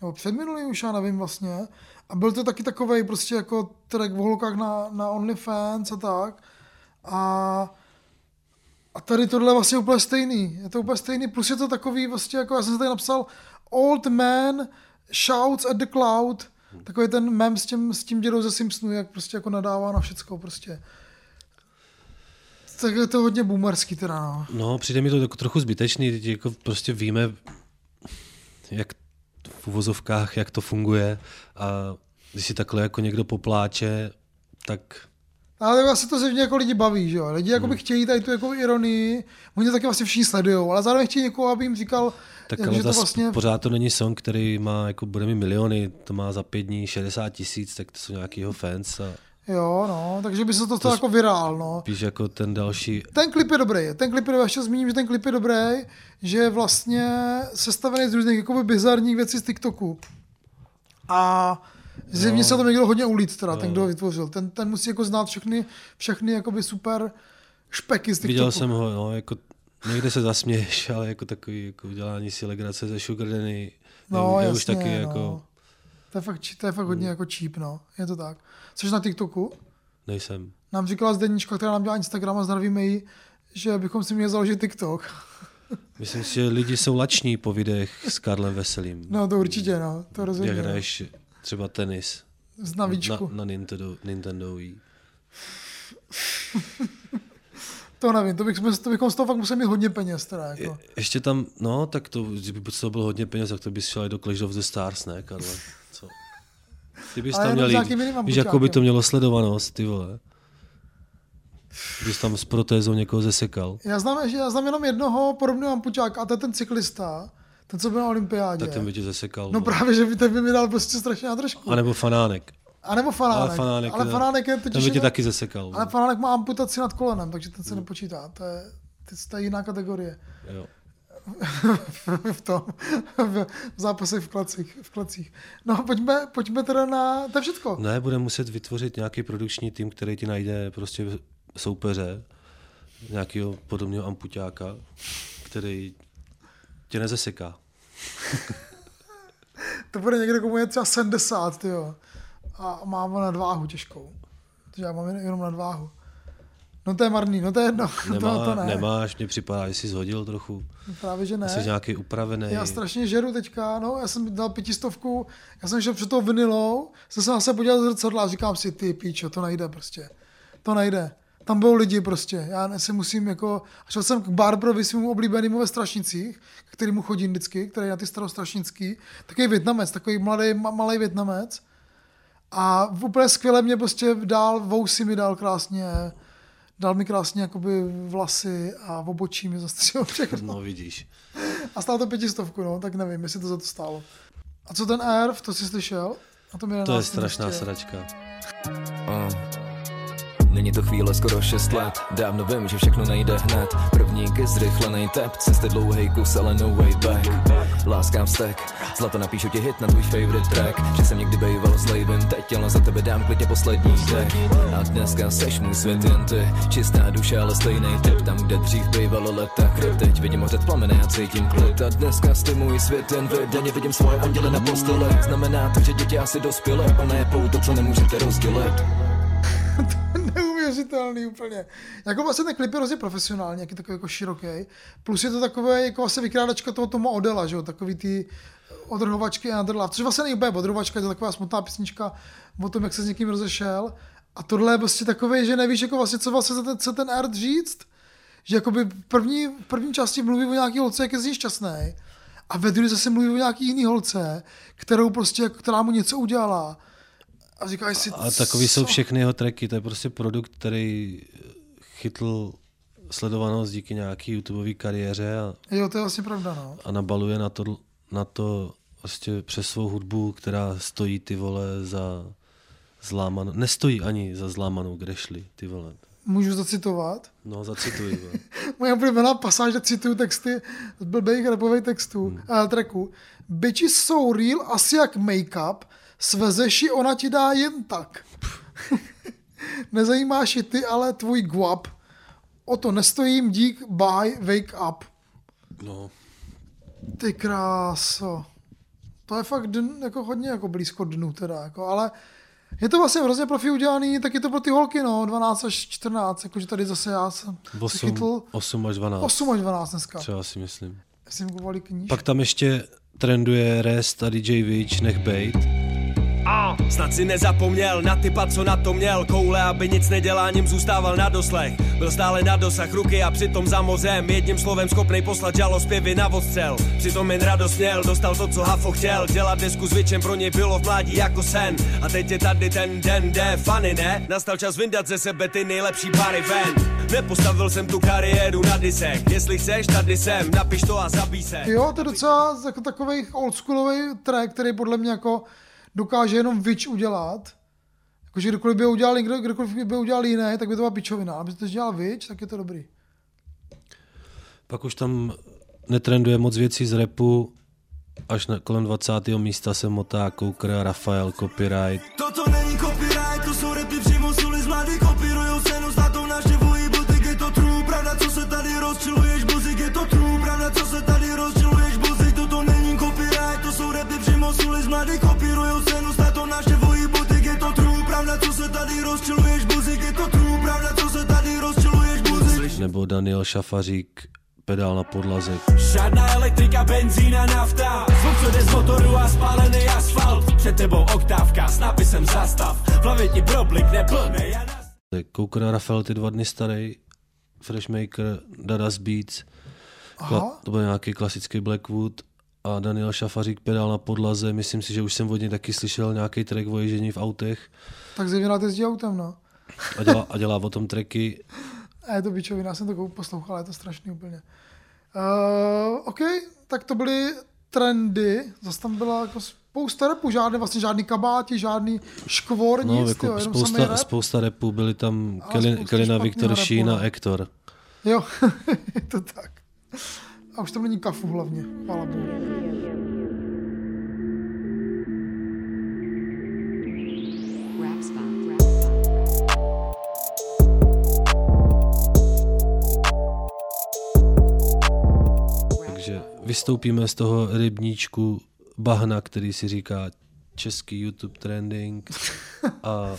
Speaker 3: nebo předminulý už, já nevím vlastně. A byl to taky takovej prostě jako track v holkách na, na OnlyFans a tak. A, a tady tohle je vlastně úplně stejný. Je to úplně stejný, plus je to takový vlastně jako, já jsem si tady napsal Old man shouts at the cloud. Takový ten mem s tím, s tím dědou ze Simpsonu, jak prostě jako nadává na všecko prostě. Tak je to hodně boomerský teda, no.
Speaker 2: No, přijde mi to trochu zbytečný, teď jako prostě víme, jak v uvozovkách, jak to funguje a když si takhle jako někdo popláče, tak
Speaker 3: Ale tak vlastně to zevně jako lidi baví, že jo. Lidi jako by
Speaker 2: Hmm.
Speaker 3: chtějí tady tu jako ironii, oni to taky vlastně všichni sledujou, ale zároveň chtějí někoho, aby jim říkal,
Speaker 2: tak
Speaker 3: jak,
Speaker 2: ale
Speaker 3: že to vlastně...
Speaker 2: pořád to není song, který má, jako bude mi miliony, to má za pět dní 60 tisíc, tak to jsou nějaký jeho fans a
Speaker 3: Jo, no, takže by se to
Speaker 2: To
Speaker 3: stalo jako virál, no.
Speaker 2: spíš jako ten další,
Speaker 3: Ten klip je dobrý, ten klip je dobrý, ještě zmíním, že ten klip je dobrý, že je vlastně sestavený z různých jakoby bizarních věcí z TikToku. A zjevně se to někdo hodně ulít, teda, ten, kdo ho vytvořil. Ten, ten musí jako znát všechny, všechny jakoby super špeky z TikToku.
Speaker 2: viděl jsem ho, no, jako někde se zasměješ, ale jako takový jako udělání si legrace ze Sugar Danny,
Speaker 3: No, jasně,
Speaker 2: už taky
Speaker 3: no.
Speaker 2: jako,
Speaker 3: To je fakt, to je fakt hodně jako cheap, no. Je to tak. Což na TikToku?
Speaker 2: nejsem.
Speaker 3: Nám říkala Zdeníčka, která nám dělá Instagram a zdravíme ji, že bychom si měli založit TikTok. [laughs]
Speaker 2: Myslím si, že lidi jsou lační po videech s Karlem Veselým.
Speaker 3: No to určitě, no. To rozhodně.
Speaker 2: Jak
Speaker 3: no.
Speaker 2: Třeba tenis
Speaker 3: Z
Speaker 2: na,
Speaker 3: navíčku.
Speaker 2: na Nintendo, Nintendo Wii. [laughs]
Speaker 3: To nevím, to, bych, to bychom z toho fakt museli mít hodně peněz. Teda, jako.
Speaker 2: Je, ještě tam, no, tak to, kdyby to bylo hodně peněz, tak to bys šel i do Clash of the Stars, ne, Karle? Co? Ty bys tam měl jít, víš, jako by to mělo sledovanost, ty vole. Bys tam s protézou někoho zesekal.
Speaker 3: Já znám, že já znám jenom jednoho podobného ampuťáka a to je ten cyklista, ten, co byl na olympiádě.
Speaker 2: Tak ten by tě zesekal.
Speaker 3: No právě, že by ten by mi dal prostě strašně na.
Speaker 2: A nebo fanánek.
Speaker 3: A nebo fanánek.
Speaker 2: Ale fanánek,
Speaker 3: ale
Speaker 2: ne.
Speaker 3: fanánek je
Speaker 2: Ten
Speaker 3: totiž
Speaker 2: by tě taky zesekal.
Speaker 3: Ale fanánek má amputaci nad kolenem, takže ten se nepočítá. To je, to je jiná kategorie.
Speaker 2: Jo. [laughs]
Speaker 3: v tom, v, zápasech v klacích, v klacích. No, pojďme, pojďme teda na, to je všechno.
Speaker 2: Ne, bude muset vytvořit nějaký produkční tým, který ti najde prostě soupeře, nějakého podobného ampuťáka, který tě nezeseká. [laughs]
Speaker 3: To bude někdo, komu je třeba 70, tyjo. A mám nadváhu těžkou. Takže já mám jen- jenom nadváhu. No to je marný, no to je jedno. [laughs]
Speaker 2: Nemá,
Speaker 3: to, to ne.
Speaker 2: Nemáš, mně připadá, že jsi zhodil trochu.
Speaker 3: Právě, že ne.
Speaker 2: Jsi nějaký upravený.
Speaker 3: Já strašně žeru teďka, no, já jsem dal pětistovku, já jsem šel před tou vinilou, jsem se zase podíval z zrcadla a říkám si, ty píčo, to nejde prostě. To nejde. Tam budou lidi prostě. Já si musím jako... A šel jsem k Barbrovi, svému oblíbenému ve Strašnicích, k kterému chodím vždycky, který je na ty starostrašnický. Takový Větnamec, takový mladý, ma- malý Větnamec. A úplně skvěle mě prostě dal, vousy mi dal krásně, dal mi krásně jakoby vlasy a v obočí mi zastřelil všechno.
Speaker 2: No vidíš.
Speaker 3: A stálo to pětistovku, no, tak nevím, jestli to za to stálo. A co ten Airv, to jsi slyšel? A to, mi
Speaker 2: To je strašná sračka.
Speaker 9: Uh. Není to chvíle skoro 6 let. Dávno vím, že všechno nejde hned. První ke zrychlený tep Cesty dlouhej kus, ale no way back. Láskám vztek Zlato napíšu ti hit na tvůj favorite track. Že jsem někdy bejval vím teď Ale za tebe dám klidně poslední dech. A dneska seš můj svět jen ty. Čistá duše, ale stejný typ. Tam, kde dřív bejvalo leta kryt Teď vidím hořet plameny a cítím klid A dneska jsi můj svět jen vy Denně vidím svoje anděle na posteli Znamená to, že děti asi dospělé Plné pouto, co nemůžete rozdělit [laughs]
Speaker 3: Neuvěřitelný úplně. Jako vlastně ten klip je hrozně profesionální, jaký takový jako široký. Plus je to takové jako vlastně vykrádačka toho Toma Odela, že jo, takový ty odrhovačky a Underlove, což vlastně není odrhovačka, je to taková smutná písnička o tom, jak se s někým rozešel. A tohle je prostě takové, že nevíš, jako vlastně, co vlastně za ten, co ten art říct, Že jakoby v první, v první části mluví o nějaký holce, jak je z ní šťastný. A ve druhé zase mluví o nějaký jiný holce, kterou prostě, která mu něco udělala. A říkáš si,
Speaker 2: A takový jsou
Speaker 3: co?
Speaker 2: všechny jeho tracky, to je prostě produkt, který chytl sledovanost díky nějaký YouTubeové kariéře a,
Speaker 3: Jo, to je vlastně pravda, no.
Speaker 2: a nabaluje na to, na to prostě přes svou hudbu, která stojí ty vole za zlámanou, nestojí ani za zlámanou grešli, ty vole.
Speaker 3: Můžu zacitovat?
Speaker 2: No, zacituji. [laughs]
Speaker 3: Moje oblíbená pasáž, kde cituju texty z blbých rapových textů, hmm. uh, tracků. Bitches jsou real asi jak make-up, svezeš ji, ona ti dá jen tak. [laughs] Nezajímáš ji ty, ale tvůj guap. O to nestojím, dík, bye, wake up.
Speaker 2: No,
Speaker 3: Ty kráso. To je fakt dn, jako hodně jako blízko dnu teda, jako, ale je to vlastně hrozně profi udělaný, tak je to pro ty holky, no, 12 až 14, jakože tady zase já jsem se
Speaker 2: 8,
Speaker 3: chytl
Speaker 2: 8 až 12.
Speaker 3: 8 až 12 dneska.
Speaker 2: Třeba si myslím.
Speaker 3: Jsem kupovali kníž.
Speaker 2: Pak tam ještě trenduje Rest a DJ Witch, nech bejt.
Speaker 10: Snad si nezapomněl na typa, co na to měl. Koule, aby nic neděláním zůstával na doslech. Byl stále na dosah ruky a přitom za mozem. Jedním slovem schopnej poslat žalospěvy na odstřel. Přitom jen radost měl, dostal to, co Hafo chtěl. Dělat desku s Vičem pro něj bylo v mládí jako sen. A teď je tady ten den, jde funny, ne? Nastal čas vyndat ze sebe ty nejlepší pary ven. Nepostavil jsem tu kariéru na disek. Jestli chceš, tady jsem, napiš to a zabij se.
Speaker 3: Jo, to je docela jako takový oldschoolový track, který podle mě jako dokáže jenom Witch udělat. Jakože kdokoliv by ho udělal někdo, kdokoliv by ho udělal jiný, tak by to byla pičovina. Aby to dělal Witch, tak je to dobrý.
Speaker 2: Pak už tam netrenduje moc věcí z repu, až na kolem 20. místa se motá Coker, Rafael, Copyright.
Speaker 6: Toto není copyright, to jsou repy přímo z mladý Kopírujou z mladý Kopírujou scénu s natou naštěvují butik, je to true Pravda, co se tady rozčiluješ, buzik, je to true Pravda, co se tady rozčiluješ, buzik.
Speaker 2: Nebo Daniel Šafařík, pedál na podlaze.
Speaker 10: Žádná elektrika, benzína, nafta. Zvuk, co jde z motoru a spálený asfalt. Před tebou oktávka s nápisem zastav. V hlavě ti problik neplnej a na...
Speaker 2: Coker a Rafael ty dva dny starý, Freshmaker, Dadas Beats, Kla, to byl nějaký klasický Blackwood a Daniel Šafařík pedál na podlaze. Myslím si, že už jsem od něj taky slyšel nějaký track o ježdění v autech
Speaker 3: Tak zjevně rád jezdí autem, no.
Speaker 2: a dělá, a dělá o tom tracky.
Speaker 3: A je to bičovina, já jsem to poslouchal, je to strašný úplně. Uh, OK, tak to byly trendy, zase tam byla jako spousta repu, žádný, vlastně žádný kabáti, žádný škvor,
Speaker 2: No,
Speaker 3: nic,
Speaker 2: jako
Speaker 3: samý
Speaker 2: spousta,
Speaker 3: rap.
Speaker 2: spousta repů, byli tam
Speaker 3: Ale
Speaker 2: Kelina, Viktor Sheen
Speaker 3: no.
Speaker 2: Hector.
Speaker 3: Jo, [laughs] je to tak. A už tam není kafu hlavně, chvála bohu.
Speaker 2: Takže vystoupíme z toho rybníčku bahna, který si říká český YouTube trending a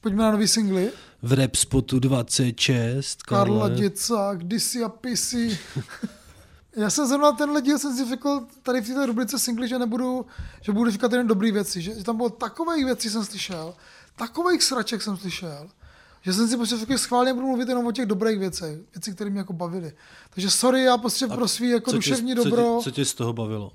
Speaker 3: Pojďme na nový singly.
Speaker 2: v rap spotu 26.
Speaker 3: Karla
Speaker 2: Karle.
Speaker 3: Děcák, Disy a Pisy. [laughs] Já jsem zrovna tenhle díl jsem si řekl tady v této rubrice singly, že nebudu, že budu říkat jen dobrý věci, že, že tam bylo takových věcí jsem slyšel, takových sraček jsem slyšel, že jsem si prostě řekl, schválně budu mluvit jenom o těch dobrých věcech, věci, které mě jako bavily. Takže sorry, já prostě pro svý jako
Speaker 2: tě-
Speaker 3: duševní
Speaker 2: co tě-
Speaker 3: dobro.
Speaker 2: Co tě z toho bavilo?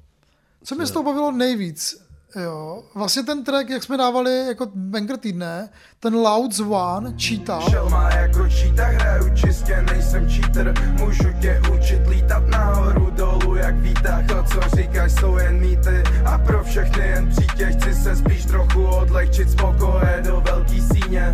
Speaker 3: Co mě z toho bavilo nejvíc, jo, vlastně ten track, jak jsme dávali jako banger týdne, ten Louds One, Cheetah,
Speaker 11: Šel má jako číta, hraju čistě, nejsem cheater. Můžu tě učit lítat nahoru, dolů jak výtah To, co říkáš, jsou jen mýty. A pro všechny jen přítěž Chci se spíš trochu odlehčit z pokoje do velký síně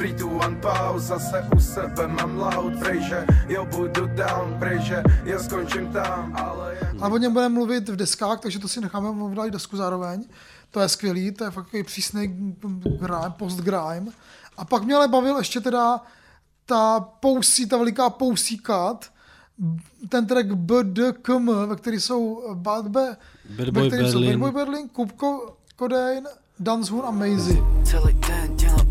Speaker 11: Free to one pause, zase u sebe mám loud Prejže, jo budu down, prejže, jo skončím tam Ale je
Speaker 3: A o něm budeme mluvit v deskách, takže to si necháme udělat desku zároveň. To je skvělý, to je fakt takový přísný grime, post-grime. A pak mě ale bavil ještě teda ta pousí, ta veliká pousí cut, ten track BDKM, ve který jsou Bad, Be,
Speaker 2: Bad
Speaker 3: ve
Speaker 2: Boy Berlin.
Speaker 3: Bad Boy Berlin, Kupko, Codain, Danzhun a Maisie.
Speaker 12: Celý den dělám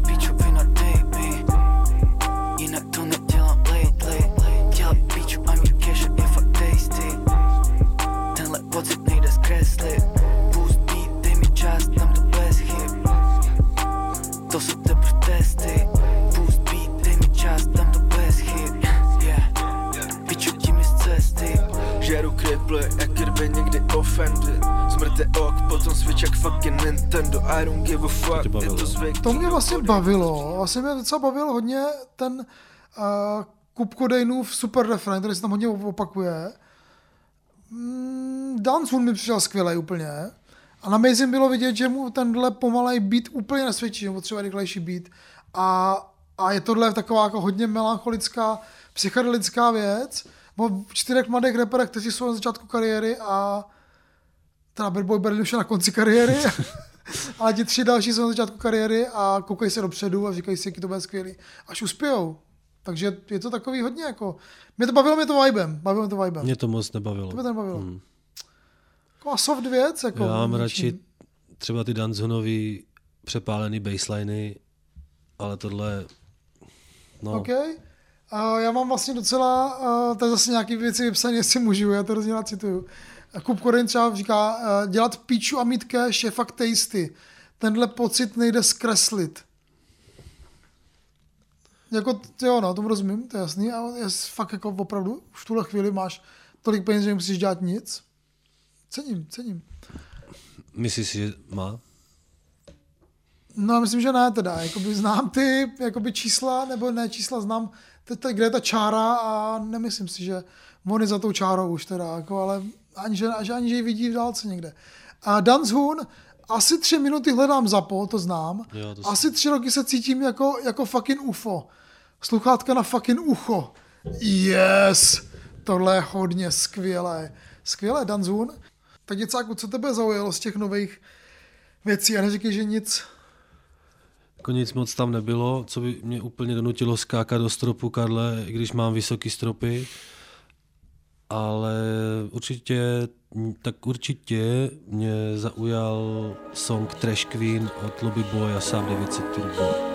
Speaker 12: mysli jestli beat, dej mi čas, tam to bez chyb. To jsou te protesty testy, beat, dej mi čas, tam to bez chyb. Yeah. Vyčutí mi z cesty, žeru kriple, jak kdyby někdy offended. Smrte ok, potom switch jak fucking Nintendo, I don't give a fuck, to je to zvyk.
Speaker 3: To mě vlastně bavilo, vlastně mě docela bavil hodně ten uh, Kupko Dejnův super refrain, který se tam hodně opakuje. Mm, Dance Hun mi přišel skvělý úplně. A na Amazing bylo vidět, že mu tenhle pomalej beat úplně nesvědčí, že potřebuje rychlejší beat. A, a je tohle taková jako hodně melancholická, psychedelická věc. O čtyřech mladých reperech, kteří jsou na začátku kariéry a teda Bad Boy Berlin už je na konci kariéry, [laughs] ale ti tři další jsou na začátku kariéry a koukají se dopředu a říkají si, jaký to bude skvělý. Až uspějou. Takže je to takový hodně jako... Mě to bavilo mě to vibem. Bavilo mě to vibem.
Speaker 2: Mě to moc nebavilo.
Speaker 3: To mě to nebavilo.
Speaker 2: Hmm.
Speaker 3: Taková soft věc. Jako
Speaker 2: Já mám radši třeba ty Danzonový přepálený baseliny, ale tohle, no,
Speaker 3: OK. A já mám vlastně docela, uh, to je zase nějaký věci vypsané, jestli můžu, já to hrozně rád cituju. Kup Koreň třeba říká, uh, dělat píču a mít cash je fakt tasty. Tenhle pocit nejde zkreslit. Jako, jo, no, tomu rozumím, to je jasný, ale je fakt jako opravdu, v tuhle chvíli máš tolik peněz, že nemusíš dělat nic. Cením, cením.
Speaker 2: myslíš si, že má?
Speaker 3: No, myslím, že ne teda. Jakoby znám ty jakoby čísla, nebo ne čísla, znám, te- kde je ta čára a nemyslím si, že on je za tou čárou už teda, jako, ale ani že, ani, že ji vidí v dálce někde. A Dance Hoon, asi tři minuty hledám zapo, to znám.
Speaker 2: Jo, to
Speaker 3: asi tři roky se cítím jako, jako fucking UFO. Sluchátka na fucking ucho. Yes! Tohle je hodně skvělé. Skvělé, Hoon. Tak děcáku, co tebe zaujalo z těch nových věcí? A neříkej, že nic.
Speaker 2: Jako nic moc tam nebylo, co by mě úplně donutilo skákat do stropu, Karle, i když mám vysoký stropy. Ale určitě, tak určitě mě zaujal song Trash Queen od Lobby Boy a sám 900 Turbo.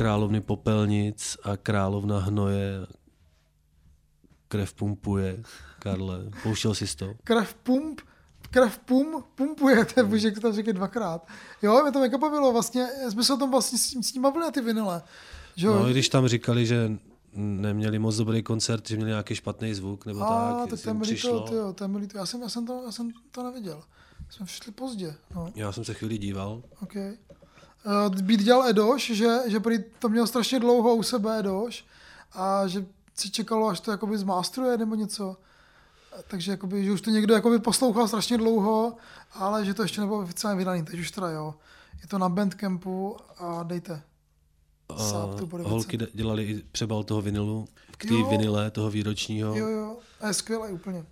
Speaker 2: Královny popelnic a královna hnoje krev pumpuje. Karle, pouštěl jsi to?
Speaker 3: krev pump, krev pum, pumpuje, to je bože, jak to tam říkají dvakrát. Jo, mě to mega bavilo, vlastně, jsme se o tom vlastně s, s ním bavili na ty vinyle. Že jo?
Speaker 2: No, i když tam říkali, že neměli moc dobrý koncert, že měli nějaký špatný zvuk nebo
Speaker 3: A,
Speaker 2: tak,
Speaker 3: tak to líto,
Speaker 2: přišlo.
Speaker 3: to je mi líto. Já jsem, já, jsem to, já jsem to neviděl. Jsme přišli pozdě. No,
Speaker 2: Já jsem se chvíli díval.
Speaker 3: OK. Uh, Beat dělal Edoš, že, že prý to měl strašně dlouho u sebe Edoš a že si čekalo, až to jakoby zmástruje nebo něco. Takže jakoby, že už to někdo jakoby poslouchal strašně dlouho, ale že to ještě nebylo oficiálně vydaný. Teď už teda jo. Je to na Bandcampu a dejte.
Speaker 2: A holky dělali i přebal toho vinilu, k té vinile, toho výročního.
Speaker 3: Jo, jo. A je skvělý úplně.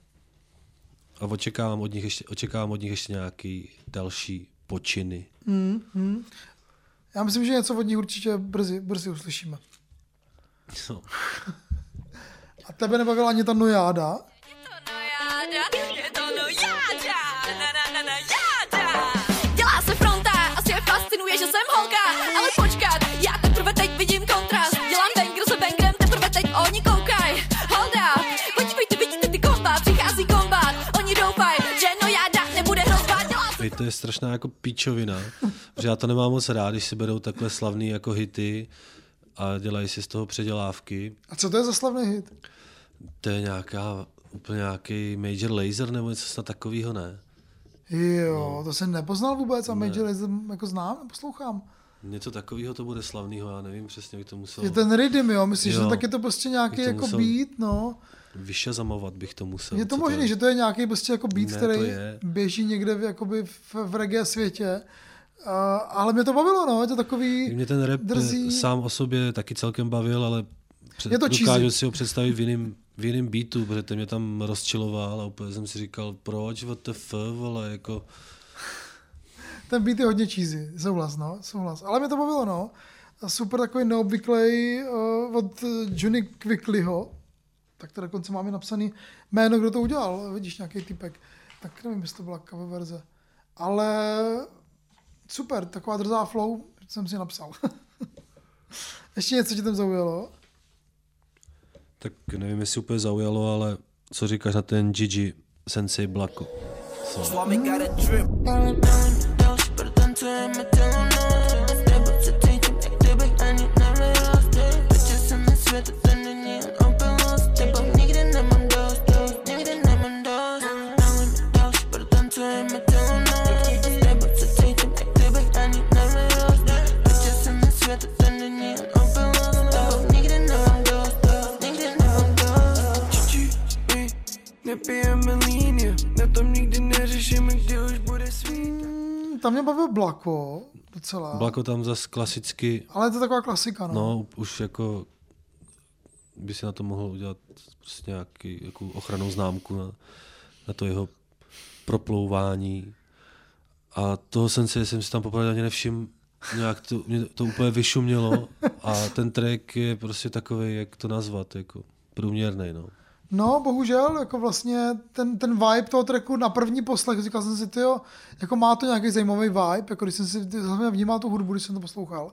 Speaker 2: A očekávám od nich ještě, očekávám od nich ještě nějaký další počiny.
Speaker 3: Hmm, hmm. Já myslím, že něco od nich určitě brzy, brzy uslyšíme.
Speaker 2: No. [laughs]
Speaker 3: A tebe nebavila ani ta nojáda?
Speaker 13: Je to
Speaker 2: to je strašná jako píčovina, že já to nemám moc rád, když si berou takhle slavný jako hity a dělají si z toho předělávky.
Speaker 3: A co to je za slavný hit?
Speaker 2: To je nějaká, úplně nějaký Major Laser nebo něco snad takového, ne?
Speaker 3: Jo,
Speaker 2: No.
Speaker 3: to jsem nepoznal vůbec a Major Lazer jako znám, poslouchám.
Speaker 2: Něco takového to bude slavného, já nevím přesně, jak to musel
Speaker 3: Je ten rhythm, jo, myslíš,
Speaker 2: Jo.
Speaker 3: že tak je to prostě nějaký
Speaker 2: to
Speaker 3: jako
Speaker 2: musel
Speaker 3: beat, no.
Speaker 2: Vyšazamovat bych to musel.
Speaker 3: Je to možné, že to je nějaký prostě jako beat,
Speaker 2: Ne,
Speaker 3: který
Speaker 2: to je.
Speaker 3: běží někde v, jakoby v, v reggae světě. Uh, ale mě to bavilo, no, je to takový
Speaker 2: Mě ten rap
Speaker 3: drzý.
Speaker 2: sám o sobě taky celkem bavil, ale před,
Speaker 3: Je to
Speaker 2: dokážu
Speaker 3: cheesy.
Speaker 2: si ho představit v jiném, v jiném beatu, protože ten mě tam rozčiloval a úplně jsem si říkal, proč, what the f, vole, jako...
Speaker 3: ten beat je hodně cheesy, souhlas, no, souhlas. Ale mě to bavilo, no. Super takový neobvyklý uh, od Johnny Quicklyho, tak to dokonce máme napsaný jméno, kdo to udělal, vidíš, nějaký typek. Tak nevím, jestli to byla cover verze. Ale super, taková drzá flow, jsem si napsal. Ještě něco ti tam zaujalo?
Speaker 2: Tak nevím, jestli úplně zaujalo, ale co říkáš na ten Gigi Sensei Blacko? So.
Speaker 6: Nepijeme
Speaker 3: Tam mě bavil Blako docela.
Speaker 2: Blako tam zas klasicky,
Speaker 3: Ale je to taková klasika, no.
Speaker 2: no už jako by si na to mohl udělat prostě nějaký jako ochranou známku na, na to jeho proplouvání. A toho sensei jsem si tam popravdě ani nevšiml, nějak to, mě to úplně vyšumělo a ten track je prostě takový, jak to nazvat, jako průměrný, no.
Speaker 3: No, bohužel, jako vlastně ten, ten vibe toho tracku na první poslech, říkal jsem si, tyjo, jako má to nějaký zajímavý vibe, jako když jsem si hlavně vnímal tu hudbu, když jsem to poslouchal.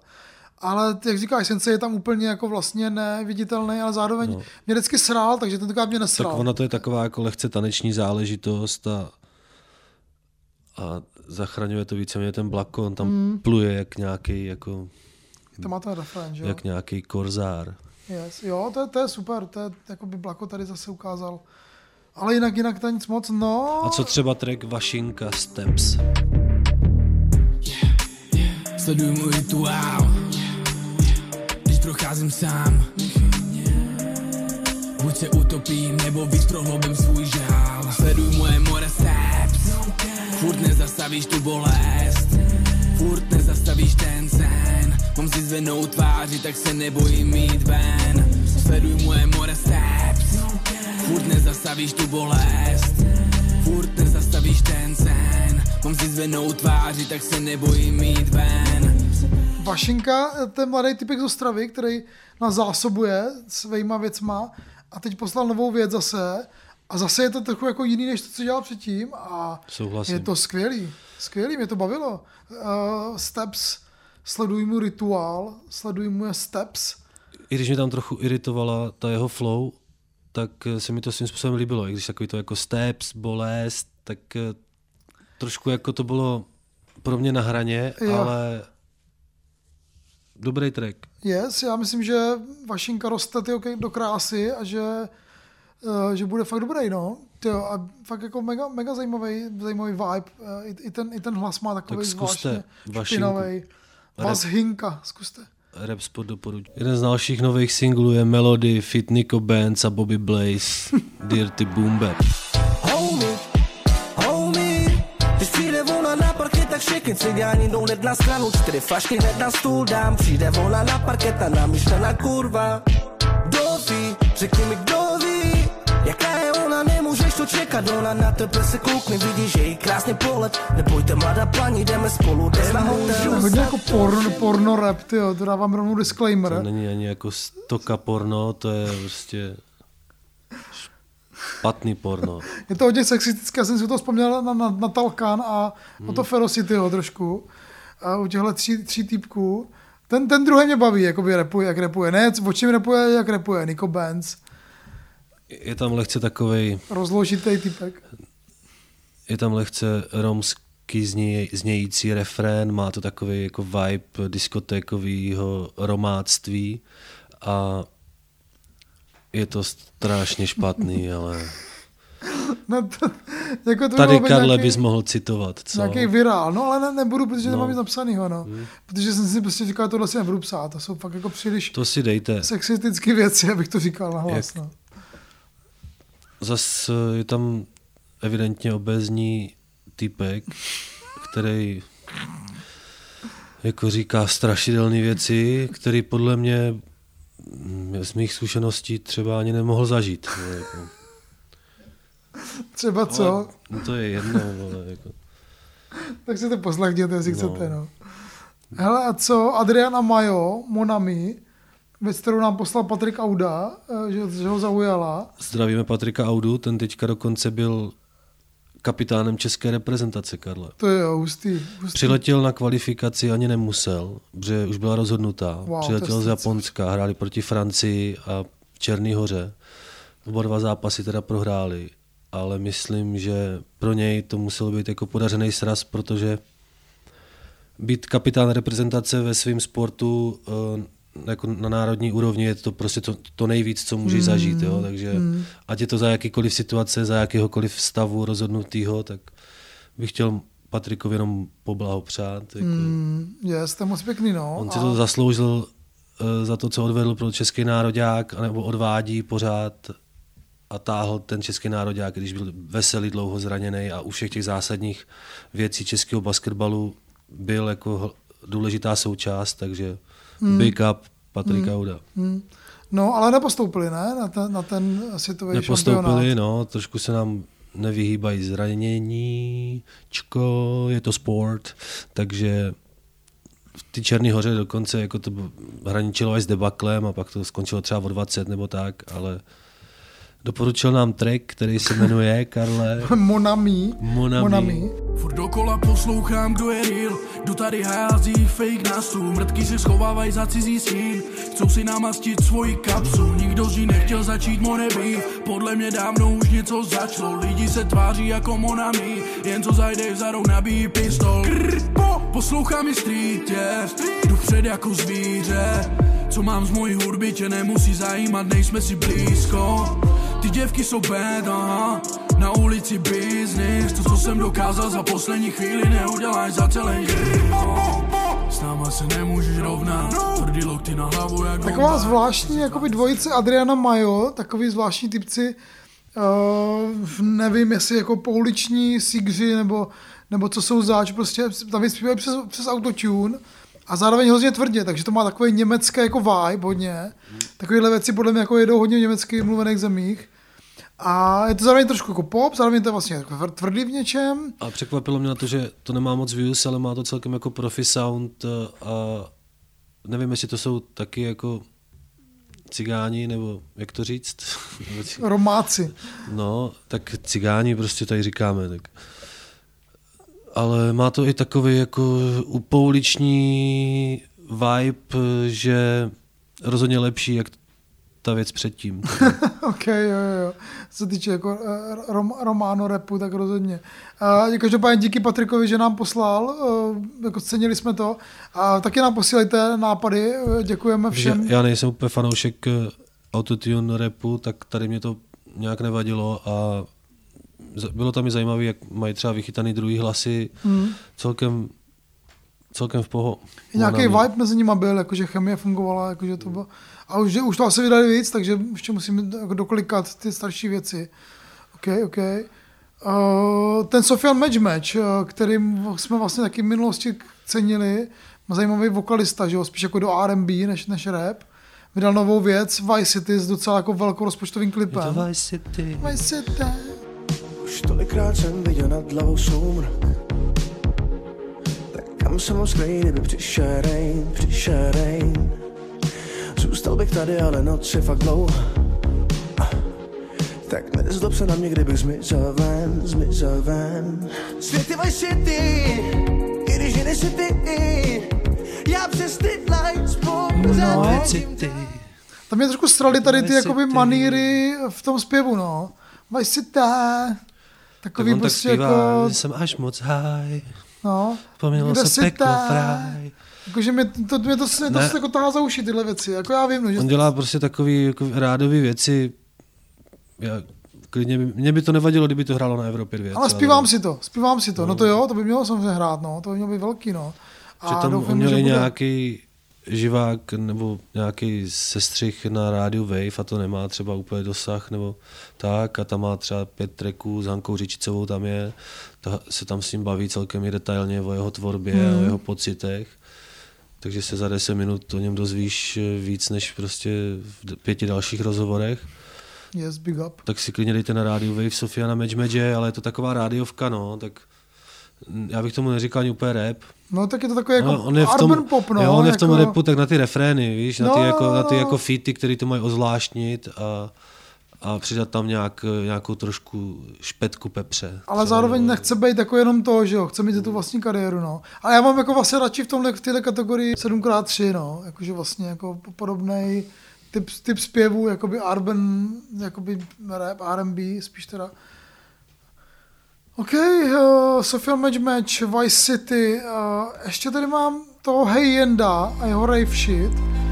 Speaker 3: Ale jak říkáš, Sensei je tam úplně jako vlastně neviditelný, ale zároveň no. mě vždycky srál, takže tentokrát mě nesral.
Speaker 2: Tak ona to je taková jako lehce taneční záležitost a, a zachraňuje to víceméně ten Blako, on tam
Speaker 3: Mm.
Speaker 2: mm. pluje jak nějaký jako,
Speaker 3: To má ten refrén, že jo?
Speaker 2: jak nějaký korzár.
Speaker 3: Yes. Jo, to je, to je super, to je, jako by Blako tady zase ukázal. Ale jinak, jinak to nic moc, no.
Speaker 2: A co třeba track Vašinka Steps?
Speaker 14: Sleduju můj rituál Když procházím sám Buď se utopím, nebo víc prohloubím svůj žál Sleduj moje more steps Furt nezastavíš tu bolest Furt nezastavíš ten sen Mám si zvenou tváři, tak se nebojím mít ven. Sleduj moje more steps Furt nezastavíš tu bolest. Furt nezastavíš ten sen. Mám si zvenou tváři, tak se nebojím mít ven.
Speaker 3: Vašinka, ten mladý typek z Ostravy, který nás zásobuje svýma věcma a teď poslal novou věc zase. A zase je to trochu jako jiný, než to, co dělal předtím a
Speaker 2: Souhlasím.
Speaker 3: je to skvělý, skvělý, mě to bavilo. Uh, steps, sleduj mu rituál, sleduj mu steps.
Speaker 2: I když mě tam trochu iritovala ta jeho flow, tak eh, se mi to svým způsobem líbilo. I když takový to jako steps, bolest, tak eh, trošku jako to bylo pro mě na hraně,
Speaker 3: Jo.
Speaker 2: ale dobrý track.
Speaker 3: Yes, já myslím, že Vašinka roste tyjo, do krásy a že, uh, že bude fakt dobrý, no. Tyjo, a fakt jako mega, mega zajímavý, zajímavý vibe. I, i, ten, I ten hlas má takový
Speaker 2: Tak zkuste
Speaker 3: zvláštně
Speaker 2: Vašinku. Rap.
Speaker 3: Vas Hinka, zkuste.
Speaker 2: Rap spot doporučuji. Jeden z dalších nových singlů je Melody, Fit Nico Bands a Bobby Blaze, [laughs] Dirty Boom Bap.
Speaker 15: Homie, homie Když přijde volna na parket, tak všechny cigáni jdou hned na stranu Čtyři flašky hned na stůl dám Přijde volna na parket a namyšlená kurva Kdo ví, řekni mi kdo ví Jaká je nemůžeš to čekat Ona na tebe se koukne, vidíš, že jí krásný pohled Nebojte mladá paní, jdeme spolu, jdeme na
Speaker 3: To je
Speaker 15: hotel
Speaker 3: hodně jako porno, porno rap, tyjo, to dávám rovnou disclaimer.
Speaker 2: To není ani jako stoka porno, to je prostě špatný porno. [laughs]
Speaker 3: Je to hodně sexistické, já jsem si to vzpomněl na, na, na Talkan a hmm. o to Ferocityho trošku. A u těchto tří, tří týpků. Ten, ten druhý mě baví, jakoby repuje, jak repuje. Ne, o čem repuje, jak repuje. Nico Benz.
Speaker 2: Je tam lehce takovej,
Speaker 3: Rozložitý typek.
Speaker 2: je tam lehce romský zně, znějící refrén, má to takový jako vibe diskotékového romáctví a je to strašně špatný, [laughs] ale
Speaker 3: No to, jako to
Speaker 2: tady Karle
Speaker 3: nějaký,
Speaker 2: bys mohl citovat, co?
Speaker 3: Nějaký virál, no ale ne, nebudu, protože no.
Speaker 2: No.
Speaker 3: nemám nic napsanýho, no.
Speaker 2: Hmm.
Speaker 3: Protože jsem si prostě říkal, tohle si nebudu psát, to jsou fakt jako příliš
Speaker 2: To si dejte.
Speaker 3: sexistické věci, abych to říkal na hlas,
Speaker 2: Jak-
Speaker 3: no.
Speaker 2: Zas eh, je tam evidentně obezní typek, který jako říká strašidelné věci, který podle mě mm, z mých zkušeností třeba ani nemohl zažít. Jako.
Speaker 3: Třeba co?
Speaker 2: Ale, no to je jedno, ale jako.
Speaker 3: tak si to poslechněte, jestli
Speaker 2: No.
Speaker 3: chcete, no. Hele, a co Adriana Majo, Monami, věc, kterou nám poslal Patrik Auda, eh, že, že ho zaujala.
Speaker 2: Zdravíme Patrika Audu, ten teďka dokonce byl kapitánem české reprezentace, Karle.
Speaker 3: To je hustý. hustý.
Speaker 2: Přiletěl na kvalifikaci, ani nemusel, protože už byla rozhodnutá.
Speaker 3: Wow,
Speaker 2: Přiletěl z. Japonska, hráli proti Francii a v Černý hoře. Oba dva zápasy teda prohráli, ale myslím, že pro něj to musel být jako podařený sraz, protože být kapitán reprezentace ve svém sportu eh, jako na národní úrovni je to prostě to, to nejvíc, co můžeš
Speaker 3: Mm,
Speaker 2: zažít. Jo? Takže
Speaker 3: mm.
Speaker 2: ať je to za jakýkoliv situace, za jakéhokoliv stavu rozhodnutýho, tak bych chtěl Patrikovi jenom poblahopřát. Jako.
Speaker 3: Mm, je, jste moc pěkný, no.
Speaker 2: On si
Speaker 3: A-
Speaker 2: to zasloužil eh, za to, co odvedl pro český nároďák, nebo odvádí pořád a táhl ten český nároďák, když byl veselý, dlouho zraněný a u všech těch zásadních věcí českého basketbalu byl jako důležitá součást, takže
Speaker 3: Hmm.
Speaker 2: big up Patrik
Speaker 3: Hmm.
Speaker 2: Auda.
Speaker 3: Hmm. No, ale nepostoupili, ne? Na ten, na ten světový
Speaker 2: Nepostoupili,
Speaker 3: šampionát.
Speaker 2: no, trošku se nám nevyhýbají zraněníčko, je to sport, takže v ty Černé hoře dokonce jako to hraničilo až s debaklem a pak to skončilo třeba o 20 nebo tak, ale doporučil nám track, který se jmenuje Karle. [laughs]
Speaker 3: Monami.
Speaker 2: Monami.
Speaker 3: Monami.
Speaker 14: Furt dokola poslouchám, kdo je real. Kdo tady hází fake na stůl Mrtky se schovávají za cizí stín. Chcou si namastit svoji kapsu. Nikdo z ní nechtěl začít být Podle mě dávno už něco začalo. Lidi se tváří jako Monami. Jen co zajde za roh nabíjí pistol. Krr, po, Poslouchám i street, yeah. Jdu vpřed jako zvíře. Co mám z mojí hudby tě nemusí zajímat Nejsme si blízko Ty děvky jsou bad, aha Na ulici business To, co jsem dokázal za poslední chvíli Neuděláš za celý život S náma se nemůžeš rovnat Tvrdý lokty na hlavu jak
Speaker 3: Taková zvláštní jakoby dvojice Adriana Majo, takový zvláštní typci, uh, nevím, jestli jako pouliční sigři, nebo, nebo co jsou zač, prostě tam vyspívají přes, přes autotune a zároveň hrozně tvrdě, takže to má takový německý jako vibe hodně. Takovéhle věci podle mě jako jedou hodně v německy mluvených zemích. A je to zároveň trošku jako pop, zároveň to je vlastně jako tvrdý v něčem.
Speaker 2: A překvapilo mě na to, že to nemá moc views, ale má to celkem jako profi sound eh, a nevím, jestli to jsou taky jako cigáni, nebo jak to říct? [laughs]
Speaker 3: Romáci.
Speaker 2: No, tak cigáni prostě tady říkáme, tak. Ale má to i takový jako upouliční vibe, že rozhodně lepší, jak ta věc předtím. [laughs]
Speaker 3: OK, jo, jo. Co se týče jako eh, rom, románo repu, tak rozhodně. Uh, každopádně díky Patrikovi, že nám poslal, uh, jako cenili jsme to. A taky nám posílejte nápady, eh, děkujeme všem.
Speaker 2: já nejsem úplně fanoušek eh, autotune repu, tak tady mě to nějak nevadilo a bylo tam i zajímavé, jak mají třeba vychytaný druhý hlasy,
Speaker 3: Hmm.
Speaker 2: celkem, celkem v poho.
Speaker 3: Nějaký vibe mezi nimi byl, jakože chemie fungovala, jakože to bylo. A už, už to asi vydali víc, takže ještě musíme jako doklikat ty starší věci. OK, OK. Uh, ten Sofian Match Match, uh, kterým jsme vlastně taky v minulosti cenili, má zajímavý vokalista, že jo, spíš jako do R&B než, než rap. Vydal novou věc, Vice City, s docela jako velkou rozpočtovým klipem.
Speaker 2: Je to Vice City.
Speaker 3: Vice City.
Speaker 15: Už tolikrát jsem viděl nad hlavou soumrak Tak kam se moc skrý, kdyby přišel rain, přišel rain Zůstal bych tady, ale noc je fakt dlouhá Tak nezlob se na mě, kdybych zmizel ven, zmizel ven Svět je City, i když jiný city Já přes ty lights pořád
Speaker 3: No.
Speaker 15: vidím
Speaker 3: Tam mě trošku strali tady ty jakoby
Speaker 2: City.
Speaker 3: maníry v tom zpěvu, no. Vice City.
Speaker 2: Tak
Speaker 3: Takový
Speaker 2: on tak
Speaker 3: prostě
Speaker 2: zpívá,
Speaker 3: jako,
Speaker 2: že jsem až moc high,
Speaker 3: no. Kde
Speaker 2: se peklo fraj.
Speaker 3: Jakože mě to, mě to, mě to
Speaker 2: Ne.
Speaker 3: se jako tahá za uši tyhle věci, jako já vím, no, že
Speaker 2: On dělá prostě takový jako rádový věci, já, klidně by, mě by to nevadilo, kdyby to hrálo na Evropě 2.
Speaker 3: ale zpívám si to, zpívám si to, no. to jo, to by mělo samozřejmě hrát, no, to by mělo být velký, no.
Speaker 2: Že tam
Speaker 3: doufám,
Speaker 2: on měl
Speaker 3: že bude.
Speaker 2: nějaký živák nebo nějaký sestřih na rádiu Wave a to nemá třeba úplně dosah nebo tak a tam má třeba pět tracků s Hankou Řičicovou tam je, ta se tam s ním baví celkem i detailně o jeho tvorbě
Speaker 3: Hmm.
Speaker 2: a o jeho pocitech. Takže se za 10 minut o něm dozvíš eh, víc než prostě v pěti dalších rozhovorech.
Speaker 3: Yes, big up.
Speaker 2: Tak si klidně dejte na rádiu Wave Sofia na Match ale je to taková rádiovka, no, tak já bych tomu neříkal ani úplně rap.
Speaker 3: No tak je to takový jako
Speaker 2: No, on je v tom,
Speaker 3: urban pop, no.
Speaker 2: jo, on je v tom
Speaker 3: jako,
Speaker 2: repu tak na ty refrény, víš, na
Speaker 3: No,
Speaker 2: ty, jako,
Speaker 3: no,
Speaker 2: na ty
Speaker 3: no.
Speaker 2: jako featy, který to mají ozvláštnit a, a přidat tam nějak, nějakou trošku špetku pepře.
Speaker 3: Ale zároveň nechce být jako jenom to, že jo, chce mít tu vlastní kariéru, no. Ale já mám jako vlastně radši v tomhle, v této kategorii 7x3, no, jakože vlastně jako podobný typ, typ zpěvů, jakoby urban, jakoby rap, R&B, spíš teda. OK, uh, Sofia Match Match, Vice City, uh, ještě tady mám toho Hey Yenda a jeho Rave Shit.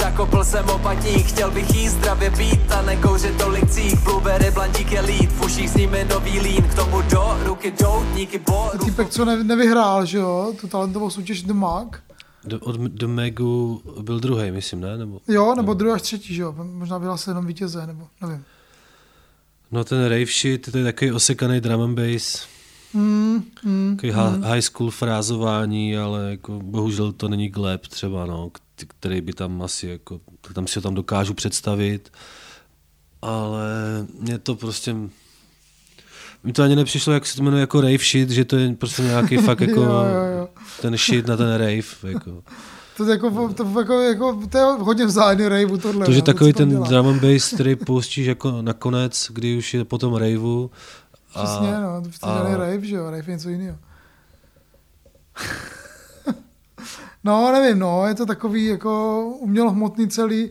Speaker 16: Zakopl jsem opatník Chtěl bych jíst zdravě pít a nekouřit tolik cík Blueberry, blandík je lít, v uších s nimi nový lín K tomu do ruky doutníky, bo...
Speaker 3: Týpek, co ne, nevyhrál, že jo, tu talentovou soutěž The Mag.
Speaker 2: Do, od do Megu byl druhý, myslím, ne? Nebo,
Speaker 3: Jo, nebo druhý až třetí, že jo, možná vyhlásil jenom vítěze, nebo nevím.
Speaker 2: no ten rave shit, to je takový osekaný drum and bass,
Speaker 3: Mm, mm,
Speaker 2: takový
Speaker 3: mm.
Speaker 2: high school frázování, ale jako bohužel to není gleb třeba, no, který by tam asi jako, tam si ho tam dokážu představit, ale mě to prostě, mi to ani nepřišlo, jak se to jmenuje jako rave shit, že to je prostě nějaký [laughs] fakt jako
Speaker 3: Jo, jo, jo.
Speaker 2: ten shit na ten rave, jako.
Speaker 3: To, je jako, to, jako, jako, to je hodně vzájemný raveu tohle.
Speaker 2: To, že
Speaker 3: no,
Speaker 2: takový ten
Speaker 3: dělá.
Speaker 2: drum and bass, který pouštíš jako nakonec, kdy už je po tom raveu.
Speaker 3: Přesně, no, to žádný rave, že jo, rave je něco jiného. No, nevím, no, je to takový jako umělohmotný celý,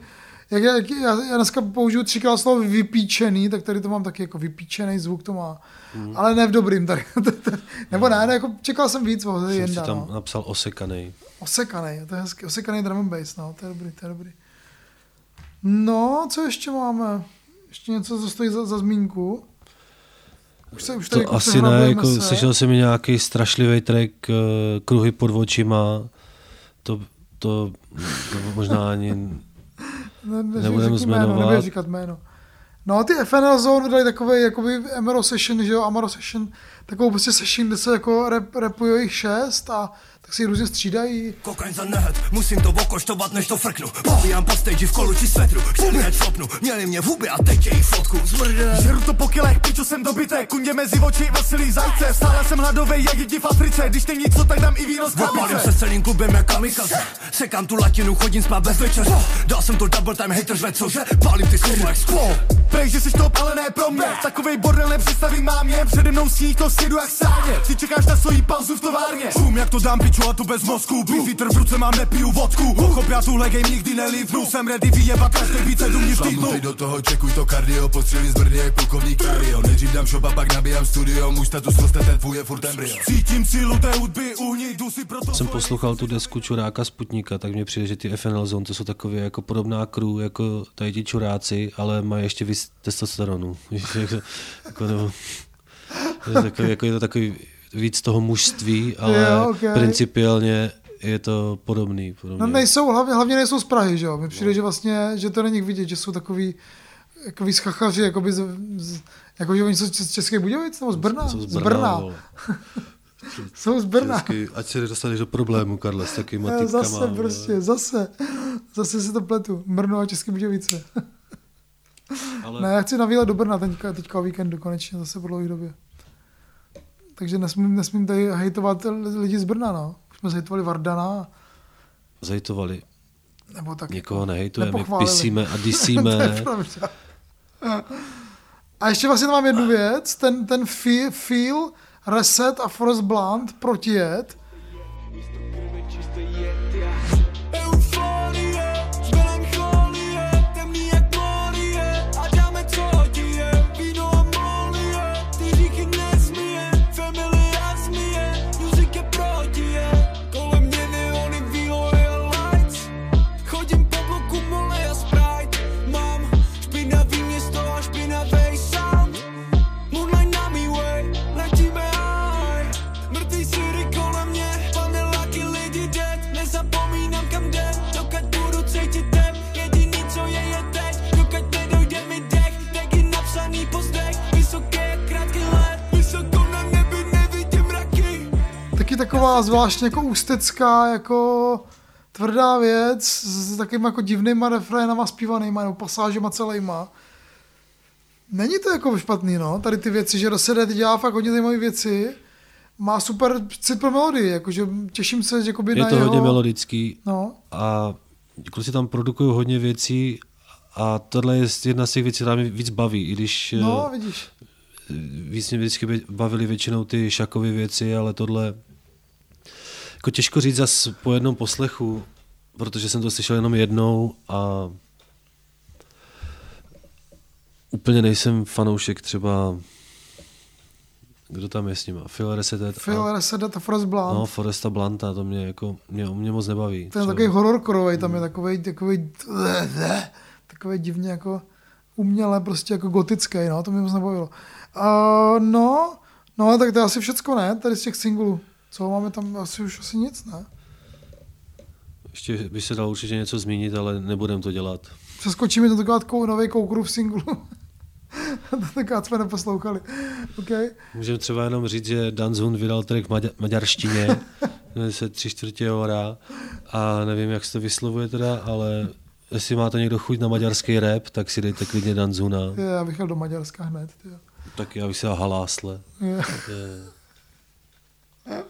Speaker 3: jak, já- jak, já, já dneska použiju třikrát slovo vypíčený, tak tady to mám taky jako vypíčený zvuk to má.
Speaker 2: Mhm.
Speaker 3: Ale ne v dobrým [laughs] tady. Nebo ne, ne, jako čekal jsem víc,
Speaker 2: jsem si
Speaker 3: jenda,
Speaker 2: tam
Speaker 3: no.
Speaker 2: napsal osekaný.
Speaker 3: Osekaný, to je hezky. Osekaný drum and bass, no, to je dobrý, to je dobrý. No, co ještě máme? Ještě něco, co stojí za, za zmínku? Už se, už
Speaker 2: To
Speaker 3: jako
Speaker 2: asi ne, jako
Speaker 3: se.
Speaker 2: slyšel jsem mi nějaký strašlivý track uh, Kruhy pod očima. To, to, to možná ani [laughs]
Speaker 3: Ne, ne,
Speaker 2: nebudem
Speaker 3: řekni jméno,
Speaker 2: zmenovat.
Speaker 3: nebudu říkat jméno. No ty FNL Zone vydali takový jakoby Emero Session, že jo, Amaro Session, takovou prostě session, kde se jako rap, rapuje jich šest a tak si různě střídají.
Speaker 17: Kokain za nehet, musím to okoštovat, než to frknu. Povíjám po stage v kolu či svetru Chtěli hned flopnu, měli mě v huby a teď jejich fotku Zmrde
Speaker 18: Žeru to po kilech, piču jsem dobytek Kundě mezi oči, veselý zajce. Stále jsem hladovej, jak jedi v Africe. Když není co, tak dám i víno z
Speaker 17: se
Speaker 18: krabice.
Speaker 17: s celým klubem jak kamikaze. Sekám tu latinu, chodím spát bez večeře. Dal jsem to double time, hater řve, cože? Pálím ty sklo jak sklo
Speaker 18: Prej, že jsi top, ale ne pro mě. Takovej bordel nepředstavím mám je Přede mnou sníh to sjedu jak sáně. Ty čekáš na svoji pauzu v továrně.
Speaker 17: Bum, jak to dám piču a tu bez mozku. Beefeater v ruce mám, nepiju vodku. Pochop, já tuhle game nikdy nelivnu. Jsem ready vyjebat každý více dům týdnu
Speaker 19: Šlamnutej do toho, čekuj to kardio, postřelím z brdy jak plukovník Kario Nejdřív dám shop a pak nabijám studio, můj status roste, ten tvůj je furt embryo.
Speaker 18: Cítím sílu té hudby u ní, jdu si proto
Speaker 2: jsem poslouchal tu desku Čuráka Sputnika, tak mně přijde, že ty FNL Zone to jsou takové jako podobná crew, jako tady ti čuráci, ale mají ještě víc testosteronu. [laughs] Jako, jako, nebo, je, to takový, jako je to takový víc toho mužství, ale
Speaker 3: Jo, ok.
Speaker 2: principiálně je to podobný. podobný.
Speaker 3: No nejsou, hlavně, hlavně nejsou z Prahy, že jo. Mi přijde, že vlastně, že to není vidět, že jsou takový, jakoví schachaři, jakoby z, z, jako, že oni jsou z České Budějovic, nebo z Brna?
Speaker 2: Jsou z
Speaker 3: z
Speaker 2: Brna,
Speaker 3: Brna.
Speaker 2: vole. [laughs]
Speaker 3: jsou z Brna.
Speaker 2: Vždycky, ať se nedostaneš do problému, Karle, s takovýma
Speaker 3: Eh,
Speaker 2: typkama.
Speaker 3: Zase
Speaker 2: vole.
Speaker 3: prostě, zase. Zase si to pletu. Brno a České Budějovice.
Speaker 2: Ale-
Speaker 3: Ne, já chci na výlet do Brna teďka, teďka o víkendu, konečně, zase po dlouhé době. Takže nesmím, nesmím tady hejtovat lidi z Brna, no. Už jsme zhejtovali Vardana,
Speaker 2: Zajtovali.
Speaker 3: nebo tak.
Speaker 2: Někoho nehejtujeme,
Speaker 3: nepochválili.
Speaker 2: pisíme a [laughs] disíme.
Speaker 3: A ještě vlastně mám jednu věc, ten, ten feel, feel Reset a Forest Blunt protijet. Taková zvláštně jako ústecká, jako tvrdá věc s takovým jako divnýma refrénama zpívanýma nebo pasážema celýma. Není to jako špatný, no, tady ty věci, že Rosedet dělá fakt hodně zajímavé věci, má super cit pro melodii, jakože těším se, že jakoby
Speaker 2: Je
Speaker 3: na
Speaker 2: to
Speaker 3: jeho...
Speaker 2: hodně melodický
Speaker 3: No.
Speaker 2: a kluci tam produkují hodně věcí a tohle je jedna z těch věcí, která mě víc baví, i když
Speaker 3: No,
Speaker 2: eh,
Speaker 3: vidíš.
Speaker 2: víc mě vždycky bavily většinou ty šakové věci, ale tohle jako těžko říct zas po jednom poslechu, protože jsem to slyšel jenom jednou a úplně nejsem fanoušek třeba kdo tam je s nima? Phil Resetet
Speaker 3: Phil Resedet a Forrest Blunt.
Speaker 2: No, Foresta Blanta, to mě jako, mě, mě moc nebaví.
Speaker 3: Ten
Speaker 2: třeba.
Speaker 3: takový hororkorový, tam je takový, takový, takový divně jako uměle prostě jako gotický, no, to mě moc nebavilo. Uh, no, no, tak to je asi všecko, ne, tady z těch singlů. Co máme tam, asi už asi nic, ne?
Speaker 2: Ještě by se dalo určitě něco zmínit, ale nebudem to dělat.
Speaker 3: Přeskočíme tentokrát nový Koukurův single. [laughs] tentokrát jsme neposlouchali. Okay.
Speaker 2: Můžeme třeba jenom říct, že Danzun vydal track v maďa- maďarštině, [laughs] se tři čtvrtě hora a nevím, jak se to vyslovuje teda, ale jestli máte někdo chuť na maďarský rap, tak si dejte klidně Danzuna.
Speaker 3: Je, já bych jel do Maďarska hned. Tyjo.
Speaker 2: Tak já bych dal halásle.
Speaker 3: Je.
Speaker 2: Je. [laughs]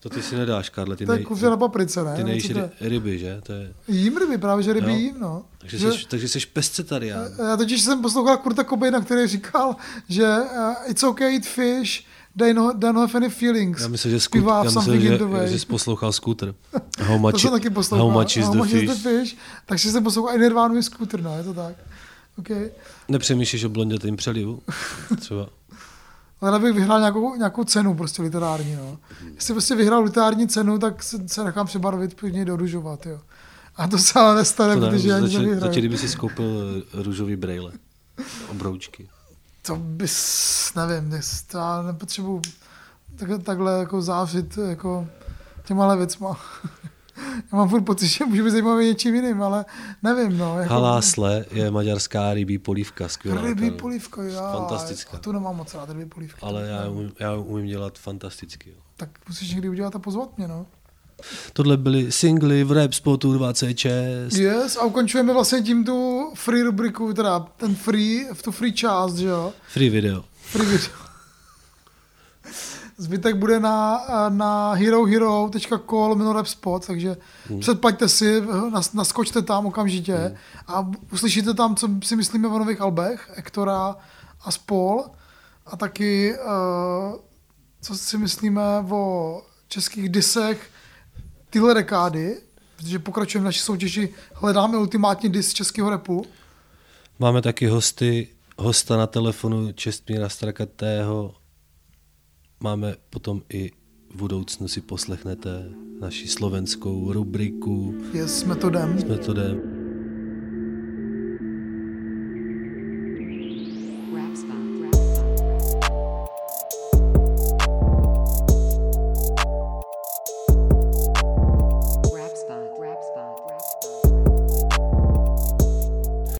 Speaker 2: To ty si nedáš, Karle. Ty
Speaker 3: To je
Speaker 2: nej-
Speaker 3: kufře na paprice, ne?
Speaker 2: Ty nejíš ry- ryby, že? To je...
Speaker 3: Jím ryby, právě, že ryby
Speaker 2: Jo.
Speaker 3: jím, no.
Speaker 2: Takže,
Speaker 3: Že-
Speaker 2: jsi, takže jsi pescetarián.
Speaker 3: Já totiž jsem poslouchal Kurta Cobaina, který říkal, že uh, it's okay eat fish, they no, don't have any feelings.
Speaker 2: Já myslím, že, skut, já myslím, že,
Speaker 3: the
Speaker 2: že jsi poslouchal Scooter. [laughs] How much,
Speaker 3: to jsem taky poslouchal.
Speaker 2: how much is,
Speaker 3: How
Speaker 2: the,
Speaker 3: much
Speaker 2: fish?
Speaker 3: is the fish? Takže jsem poslouchal i Nirvánu i Scooter, no, je to tak. Okay.
Speaker 2: Nepřemýšlíš o blondětým přelivu? [laughs] Třeba.
Speaker 3: Ale bych vyhrál nějakou, nějakou cenu prostě literární, no. Jestli prostě vyhrál literární cenu, tak se, se nechám přebarvit, půjde do ružovat, jo. A to se ale nestane,
Speaker 2: To
Speaker 3: protože já nic nevyhraju.
Speaker 2: začali by si skoupil eh, růžový brejle. Obroučky.
Speaker 3: To bys, nevím, já nepotřebuji tak, takhle jako zářit jako těmahle věcma. [laughs] [laughs] Já mám furt pocit, že můžu být zajímavý něčím jiným, ale nevím, no. Jako,
Speaker 2: Halásle je maďarská rybí polívka, skvělá.
Speaker 3: Rybí polívko, já.
Speaker 2: Fantastická.
Speaker 3: A tu nemám moc rád, rybí polívky.
Speaker 2: Ale já umím, já umím dělat fantasticky. Jo.
Speaker 3: Tak musíš někdy udělat a pozvat mě, no.
Speaker 2: Tohle byly singly v Rap Spotu 26.
Speaker 3: Yes, a ukončujeme vlastně tím tu free rubriku, teda ten free, v tu free část, že jo?
Speaker 2: Free video.
Speaker 3: Free video. Zbytek bude na, na herohero.call mimo spot, takže
Speaker 2: Hmm.
Speaker 3: předplaťte si, nas, naskočte tam okamžitě a uslyšíte tam, co si myslíme o nových albech, Ektora a Spol a taky, uh, co si myslíme o českých disech tyhle dekády, protože pokračujeme v naší soutěži, hledáme ultimátní dis českého repu.
Speaker 2: Máme taky hosty, hosta na telefonu Čestmíra Strakatého. Máme potom i v budoucnu si poslechnete naši slovenskou rubriku
Speaker 3: Je s metodem.
Speaker 2: s metodem.